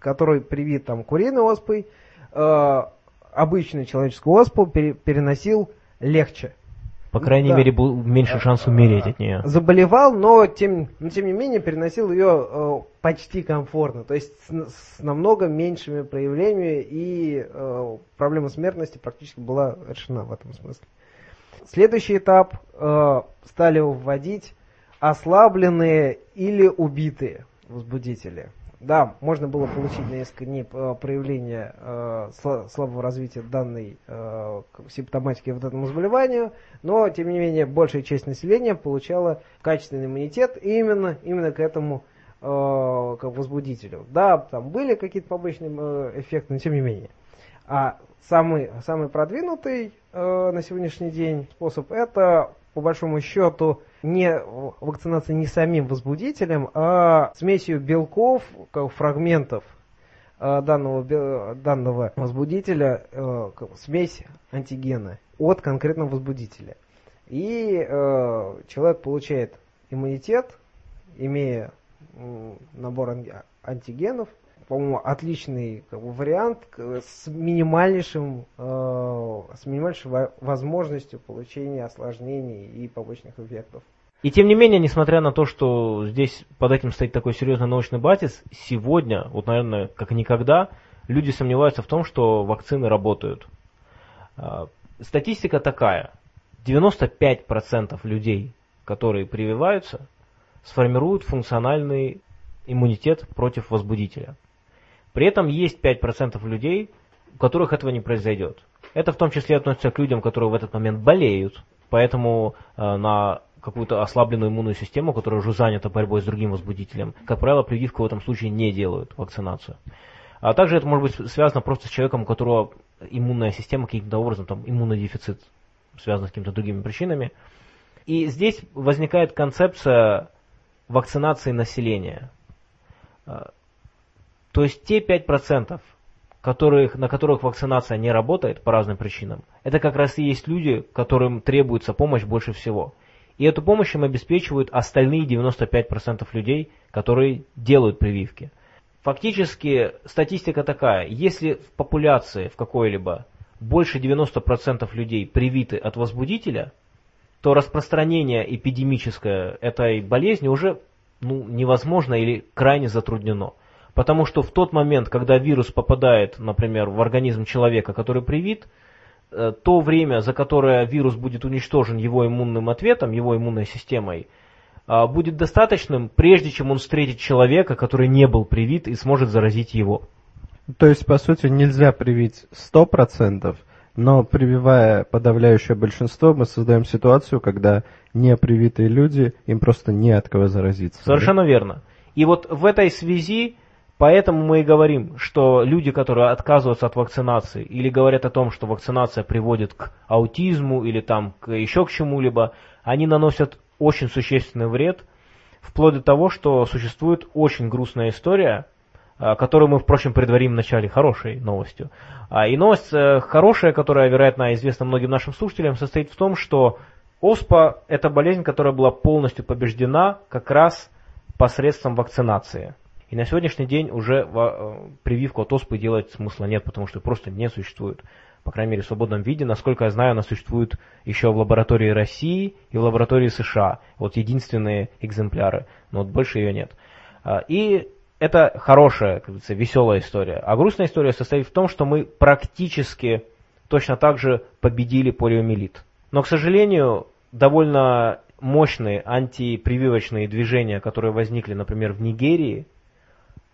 который привит там, куриной оспой, обычную человеческую оспу пере, переносил легче.
По крайней
Да.
мере, был меньше шанс умереть от нее.
Заболевал, но тем, но тем не менее переносил ее э, почти комфортно, то есть с, с намного меньшими проявлениями и э, проблема смертности практически была решена в этом смысле. Следующий этап э, стали вводить ослабленные или убитые возбудители. Да, можно было получить на несколько дней э, проявления э, сла- слабого развития данной э, симптоматики вот этому заболеванию, но тем не менее большая часть населения получала качественный иммунитет именно, именно к этому э, как возбудителю. Да, там были какие-то побочные э, эффекты, но тем не менее. А самый, самый продвинутый э, на сегодняшний день способ это, по большому счету, не вакцинация не самим возбудителем, а смесью белков, фрагментов э, данного, данного возбудителя, э, смесь антигена от конкретного возбудителя. И э, человек получает иммунитет, имея набор ан- антигенов, по-моему, отличный как бы, вариант с минимальнейшим, э, с минимальнейшей во- возможностью получения осложнений и побочных эффектов.
И тем не менее, несмотря на то, что здесь под этим стоит такой серьезный научный базис, сегодня, вот, наверное, как никогда, люди сомневаются в том, что вакцины работают. А, Статистика такая. 95% людей, которые прививаются, сформируют функциональный иммунитет против возбудителя. При этом есть 5% людей, у которых этого не произойдет. Это в том числе относится к людям, которые в этот момент болеют, поэтому э, на какую-то ослабленную иммунную систему, которая уже занята борьбой с другим возбудителем, как правило, прививку в этом случае не делают, вакцинацию. А также это может быть связано просто с человеком, у которого иммунная система каким-то образом, там, иммунодефицит, связан с какими-то другими причинами. И здесь возникает концепция вакцинации населения. То есть те 5%, которых, на которых вакцинация не работает по разным причинам, это как раз и есть люди, которым требуется помощь больше всего. И эту помощь им обеспечивают остальные 95% людей, которые делают прививки. Фактически статистика такая, если в популяции в какой-либо больше 90% людей привиты от возбудителя, то распространение эпидемическое этой болезни уже ну, невозможно или крайне затруднено. Потому что в тот момент, когда вирус попадает, например, в организм человека, который привит, э, то время, за которое вирус будет уничтожен его иммунным ответом, его иммунной системой, а, будет достаточным, прежде чем он встретит человека, который не был привит и сможет заразить его.
То есть, по сути, нельзя привить 100%, но прививая подавляющее большинство, мы создаем ситуацию, когда непривитые люди, им просто не от кого заразиться.
Совершенно верно. И вот в этой связи, поэтому мы и говорим, что люди, которые отказываются от вакцинации или говорят о том, что вакцинация приводит к аутизму или там к еще к чему-либо, они наносят очень существенный вред, вплоть до того, что существует очень грустная история, а, которую мы, впрочем, предварим в начале хорошей новостью. А, И новость э, хорошая, которая, вероятно, известна многим нашим слушателям, состоит в том, что ОСПА – это болезнь, которая была полностью побеждена как раз посредством вакцинации. И на сегодняшний день уже э, прививку от оспы делать смысла нет, потому что просто не существует. По крайней мере, в свободном виде. Насколько я знаю, она существует еще в лаборатории России и в лаборатории США. Вот единственные экземпляры, но вот больше ее нет. А, И это хорошая, как говорится, веселая история. А грустная история состоит в том, что мы практически точно так же победили полиомиелит. Но, к сожалению, довольно мощные антипрививочные движения, которые возникли, например, в Нигерии,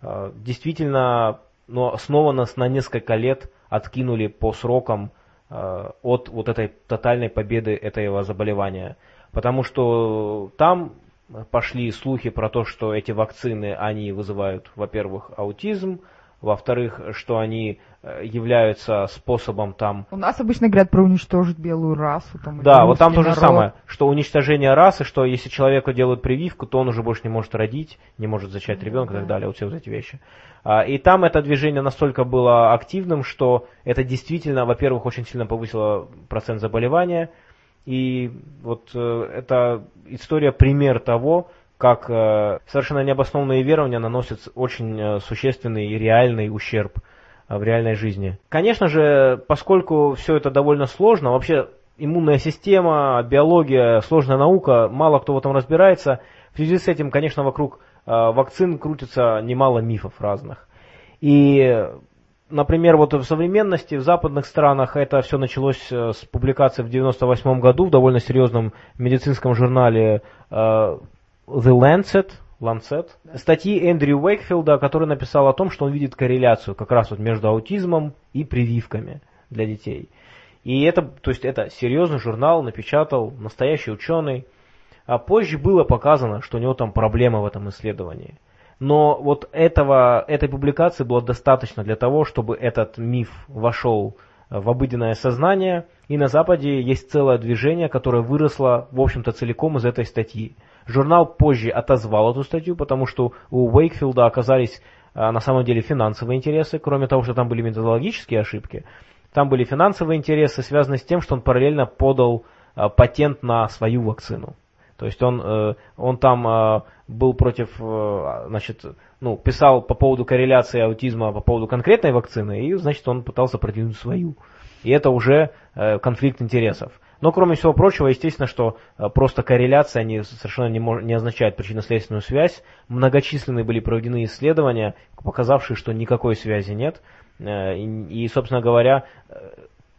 действительно ну, снова нас на несколько лет откинули по срокам э, от вот этой тотальной победы этого заболевания. Потому что там пошли слухи про то, что эти вакцины, они вызывают, во-первых, аутизм, во-вторых, что они э, являются способом там...
У нас обычно говорят про уничтожить белую расу. Там,
Да, вот там то же
народ.
самое, что уничтожение расы, что если человеку делают прививку, то он уже больше не может родить, не может зачать ребенка и так далее, вот все вот эти вещи. А, И там это движение настолько было активным, что это действительно, во-первых, очень сильно повысило процент заболевания, и вот э, это история пример того, как э, совершенно необоснованные верования наносят очень э, существенный и реальный ущерб э, в реальной жизни. Конечно же, поскольку все это довольно сложно, вообще иммунная система, биология, сложная наука, мало кто в этом разбирается. В связи с этим, конечно, вокруг вакцин крутится немало мифов разных. И Например, вот в современности в западных странах это все началось с публикации в 98 году в довольно серьезном медицинском журнале The Lancet, Lancet, статьи Эндрю Уэйкфилда, который написал о том, что он видит корреляцию как раз вот между аутизмом и прививками для детей. И это, то есть это серьезный журнал, напечатал настоящий ученый. А позже было показано, что у него там проблемы в этом исследовании. Но вот этого, этой публикации было достаточно для того, чтобы этот миф вошел в обыденное сознание, и на Западе есть целое движение, которое выросло, в общем-то, целиком из этой статьи. Журнал позже отозвал эту статью, потому что у Уэйкфилда оказались а, на самом деле финансовые интересы, кроме того, что там были методологические ошибки. Там были финансовые интересы, связанные с тем, что он параллельно подал а, патент на свою вакцину. То есть он, э, он там э, был против, э, значит, ну, писал по поводу корреляции аутизма по поводу конкретной вакцины, и, значит, он пытался продвинуть свою. И это уже э, конфликт интересов. Но, кроме всего прочего, естественно, что э, просто корреляция не, совершенно не, мож, не означает причинно-следственную связь. Многочисленные были проведены исследования, показавшие, что никакой связи нет. Э, и, и, собственно говоря, э,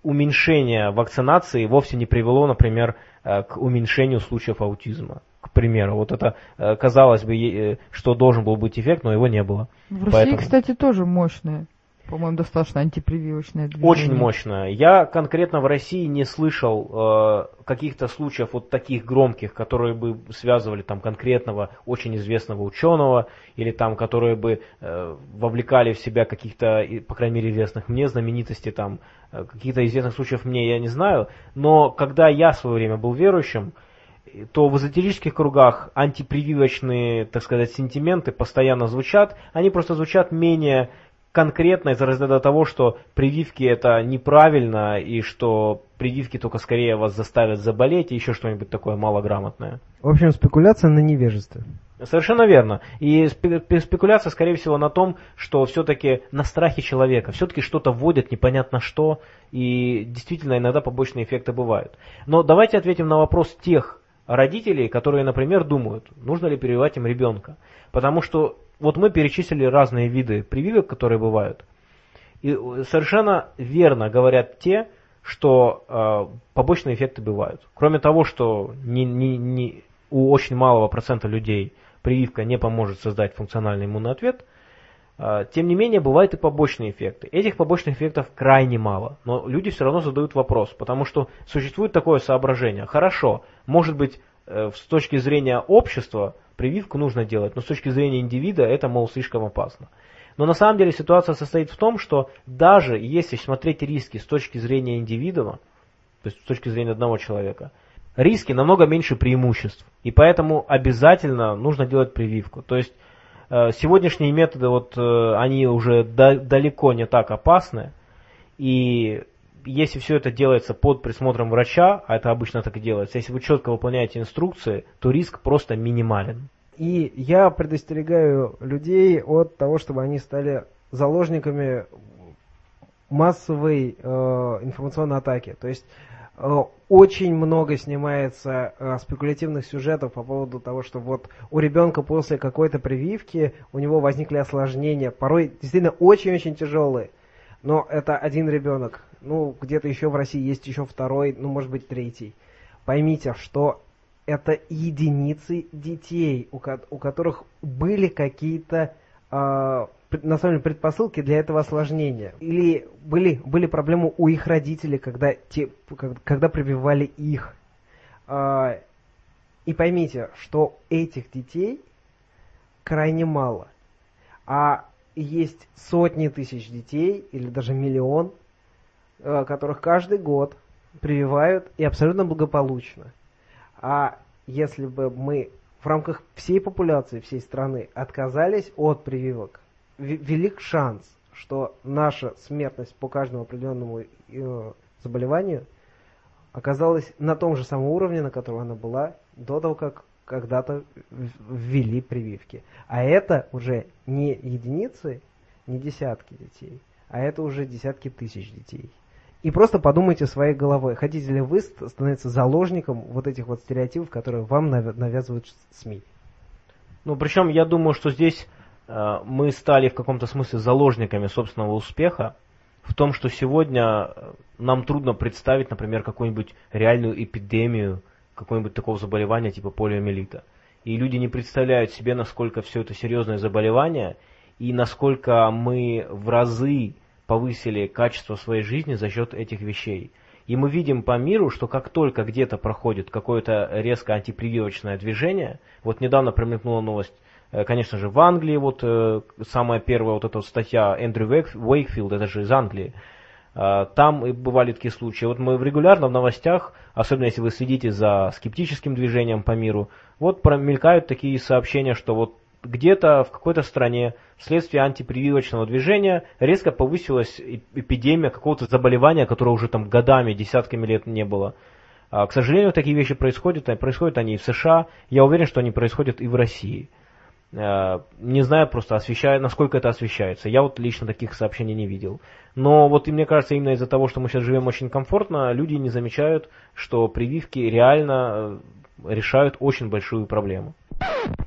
уменьшение вакцинации вовсе не привело, например, э, к уменьшению случаев аутизма. К примеру, вот это э, казалось бы, э, что должен был быть эффект, но его не было.
В России,
Поэтому-
кстати, тоже мощное. По-моему, достаточно антипрививочное движение.
Очень мощно. Я конкретно в России не слышал э, каких-то случаев вот таких громких, которые бы связывали там конкретного очень известного ученого или там которые бы э, вовлекали в себя каких-то, по крайней мере, известных мне знаменитостей там э, каких-то известных случаев мне я не знаю. Но когда я в свое время был верующим, э, то в эзотерических кругах антипрививочные, так сказать, сентименты постоянно звучат. Они просто звучат менее конкретно из разряда того, что прививки это неправильно и что прививки только скорее вас заставят заболеть и еще что-нибудь такое малограмотное.
В общем, спекуляция на невежестве.
Совершенно верно. И спе- спе- спекуляция, скорее всего, на том, что все-таки на страхе человека, все-таки что-то вводят, непонятно что, и действительно иногда побочные эффекты бывают. Но давайте ответим на вопрос тех родителей, которые, например, думают, нужно ли прививать им ребенка. Потому что вот мы перечислили разные виды прививок, которые бывают. И э, совершенно верно говорят те, что э, побочные эффекты бывают. Кроме того, что не, не- не- у очень малого процента людей прививка не поможет создать функциональный иммунный ответ, тем не менее бывают и побочные эффекты. Этих побочных эффектов крайне мало, но люди все равно задают вопрос, потому что существует такое соображение. Хорошо, может быть, э, с точки зрения общества прививку нужно делать, но с точки зрения индивида это, мол, слишком опасно. Но на самом деле ситуация состоит в том, что даже если смотреть риски с точки зрения индивидуума, то есть с точки зрения одного человека, риски намного меньше преимуществ. И поэтому обязательно нужно делать прививку. То есть сегодняшние методы, вот, э, они уже да- далеко не так опасны. И если все это делается под присмотром врача, а это обычно так и делается, если вы четко выполняете инструкции, то риск просто минимален.
И я предостерегаю людей от того, чтобы они стали заложниками массовой э, информационной атаки. То есть э, очень много снимается э, спекулятивных сюжетов по поводу того, что вот у ребенка после какой-то прививки у него возникли осложнения, порой действительно очень-очень тяжелые. Но это один ребенок. Ну, где-то еще в России есть еще второй, ну, может быть, третий. Поймите, что это единицы детей, у, ко- у которых были какие-то пред- на самом деле предпосылки для этого осложнения. Или были, были проблемы у их родителей, когда, те, когда прививали их. А, и поймите, что этих детей крайне мало. А есть сотни тысяч детей, или даже миллион, э, которых каждый год прививают и абсолютно благополучно. А если бы мы в рамках всей популяции всей страны отказались от прививок, велик шанс, что наша смертность по каждому определенному э, заболеванию оказалась на том же самом уровне, на котором она была до того, как когда-то ввели прививки. А это уже не единицы, не десятки детей, а это уже десятки тысяч детей. И просто подумайте своей головой, хотите ли вы становиться заложником вот этих вот стереотипов, которые вам навязывают СМИ.
Ну, причем я думаю, что здесь мы стали в каком-то смысле заложниками собственного успеха, в том, что сегодня э, нам трудно представить, например, какую-нибудь реальную эпидемию какого-нибудь такого заболевания типа полиомиелита. И люди не представляют себе, насколько все это серьезное заболевание, и насколько мы в разы повысили качество своей жизни за счет этих вещей. И мы видим по миру, что как только где-то проходит какое-то резко антипрививочное движение, вот недавно промелькнула новость, э, конечно же, в Англии, вот э, самая первая вот эта вот статья Эндрю Уэйкфилд, это же из Англии, э, там и бывали такие случаи. Вот мы регулярно в новостях, особенно если вы следите за скептическим движением по миру, вот промелькают такие сообщения, что вот где-то в какой-то стране вследствие антипрививочного движения резко повысилась эпидемия какого-то заболевания, которое уже там годами, десятками лет не было. А, к сожалению, такие вещи происходят, происходят они и в США, я уверен, что они происходят и в России. А, не знаю просто, освещаю, насколько это освещается. Я вот лично таких сообщений не видел. Но вот и мне кажется, именно из-за того, что мы сейчас живем очень комфортно, люди не замечают, что прививки реально э, решают очень большую проблему.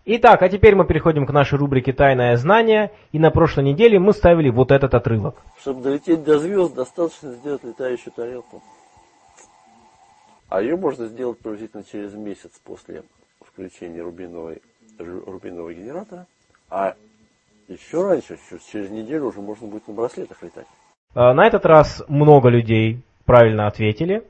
Итак, а теперь мы переходим к нашей рубрике «Тайное знание». И на прошлой неделе мы ставили вот этот отрывок.
Чтобы долететь до звезд, достаточно сделать летающую тарелку. А ее можно сделать приблизительно через месяц после включения рубинового, рубинового генератора. А еще раньше, через неделю уже можно будет на браслетах летать.
А, на этот раз много людей правильно ответили.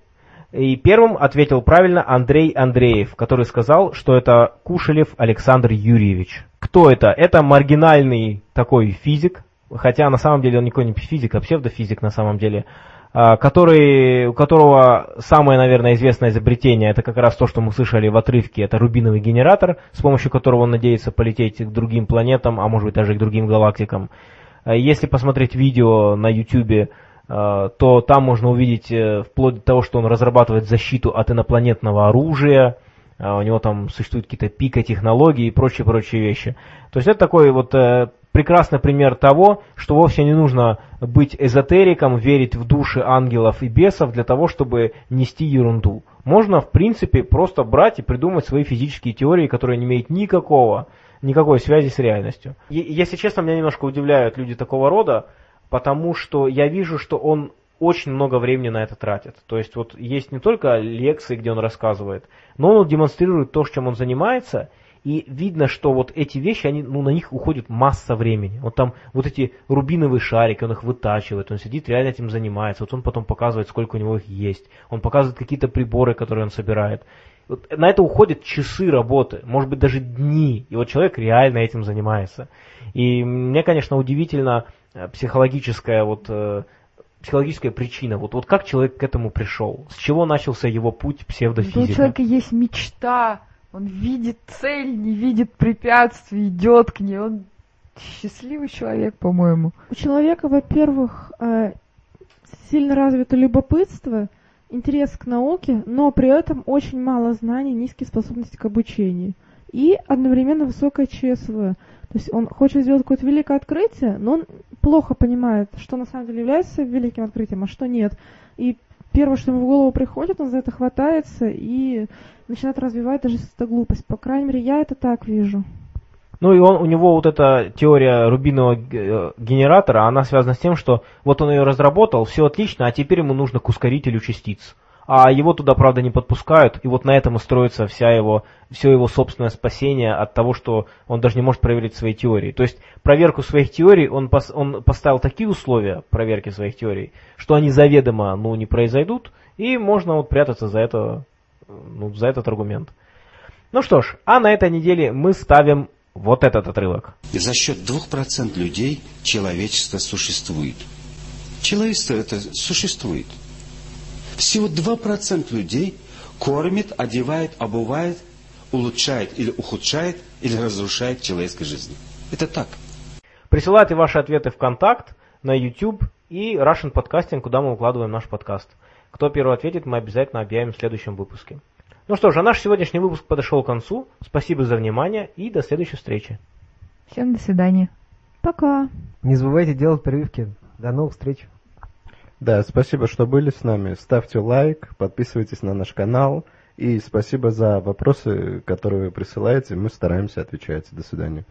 И первым ответил правильно Андрей Андреев, который сказал, что это Кушелев Александр Юрьевич. Кто это? Это маргинальный такой физик, хотя на самом деле он никакой не физик, а псевдофизик на самом деле, который, у которого самое, наверное, известное изобретение, это как раз то, что мы слышали в отрывке, это рубиновый генератор, с помощью которого он надеется полететь к другим планетам, а может быть даже к другим галактикам. А, если посмотреть видео на YouTube Э, то там можно увидеть э, вплоть до того, что он разрабатывает защиту от инопланетного оружия, э, у него там существуют какие-то пика-технологии и прочие-прочие вещи. То есть это такой вот прекрасный пример того, что вовсе не нужно быть эзотериком, верить в души ангелов и бесов для того, чтобы нести ерунду. Можно, в принципе, просто брать и придумать свои физические теории, которые не имеют никакого, никакой связи с реальностью. И, если честно, меня немножко удивляют люди такого рода, потому что я вижу, что он очень много времени на это тратит. То есть вот есть не только лекции, где он рассказывает, но он демонстрирует то, чем он занимается, и видно, что вот эти вещи, они, ну, на них уходит масса времени. Вот там вот эти рубиновые шарики, он их вытачивает, он сидит, реально этим занимается. Вот он потом показывает, сколько у него их есть. Он показывает какие-то приборы, которые он собирает. Вот на это уходят часы работы, может быть даже дни. И вот человек реально этим занимается. И мне, конечно, удивительно, Э, психологическая вот э, психологическая причина. Вот, вот как человек к этому пришел? С чего начался его путь псевдофизика?
Ну, у человека есть мечта, он видит цель, не видит препятствий, идет к ней. Он счастливый человек, по-моему.
У человека, во-первых, э, сильно развито любопытство, интерес к науке, но при этом очень мало знаний, низкие способности к обучению. И одновременно высокое ЧСВ. То есть он хочет сделать какое-то великое открытие, но он плохо понимает, что на самом деле является великим открытием, а что нет. И первое, что ему в голову приходит, он за это хватается и начинает развивать даже это глупость. По крайней мере, я это так вижу.
Ну и он, у него вот эта теория рубинового э, генератора, она связана с тем, что вот он ее разработал, все отлично, а теперь ему нужно к ускорителю частиц а его туда, правда, не подпускают, и вот на этом и строится вся его, все его собственное спасение от того, что он даже не может проверить свои теории. То есть проверку своих теорий, он, пос, он поставил такие условия проверки своих теорий, что они заведомо ну, не произойдут, и можно вот прятаться за, это, ну, за этот аргумент. Ну что ж, а на этой неделе мы ставим вот этот отрывок.
За счет 2% людей человечество существует. Человечество это существует. Всего 2% людей кормит, одевает, обувает, улучшает или ухудшает, или разрушает человеческой жизни. Это так.
Присылайте ваши ответы в контакт, на YouTube и Russian Podcasting, куда мы укладываем наш подкаст. Кто первый ответит, мы обязательно объявим в следующем выпуске. Ну что ж, а наш сегодняшний выпуск подошел к концу. Спасибо за внимание и до следующей встречи.
Всем до свидания.
Пока.
Не забывайте делать прививки. До новых встреч.
Да, спасибо, что были с нами. Ставьте лайк, подписывайтесь на наш канал. И спасибо за вопросы, которые вы присылаете. Мы стараемся отвечать. До свидания.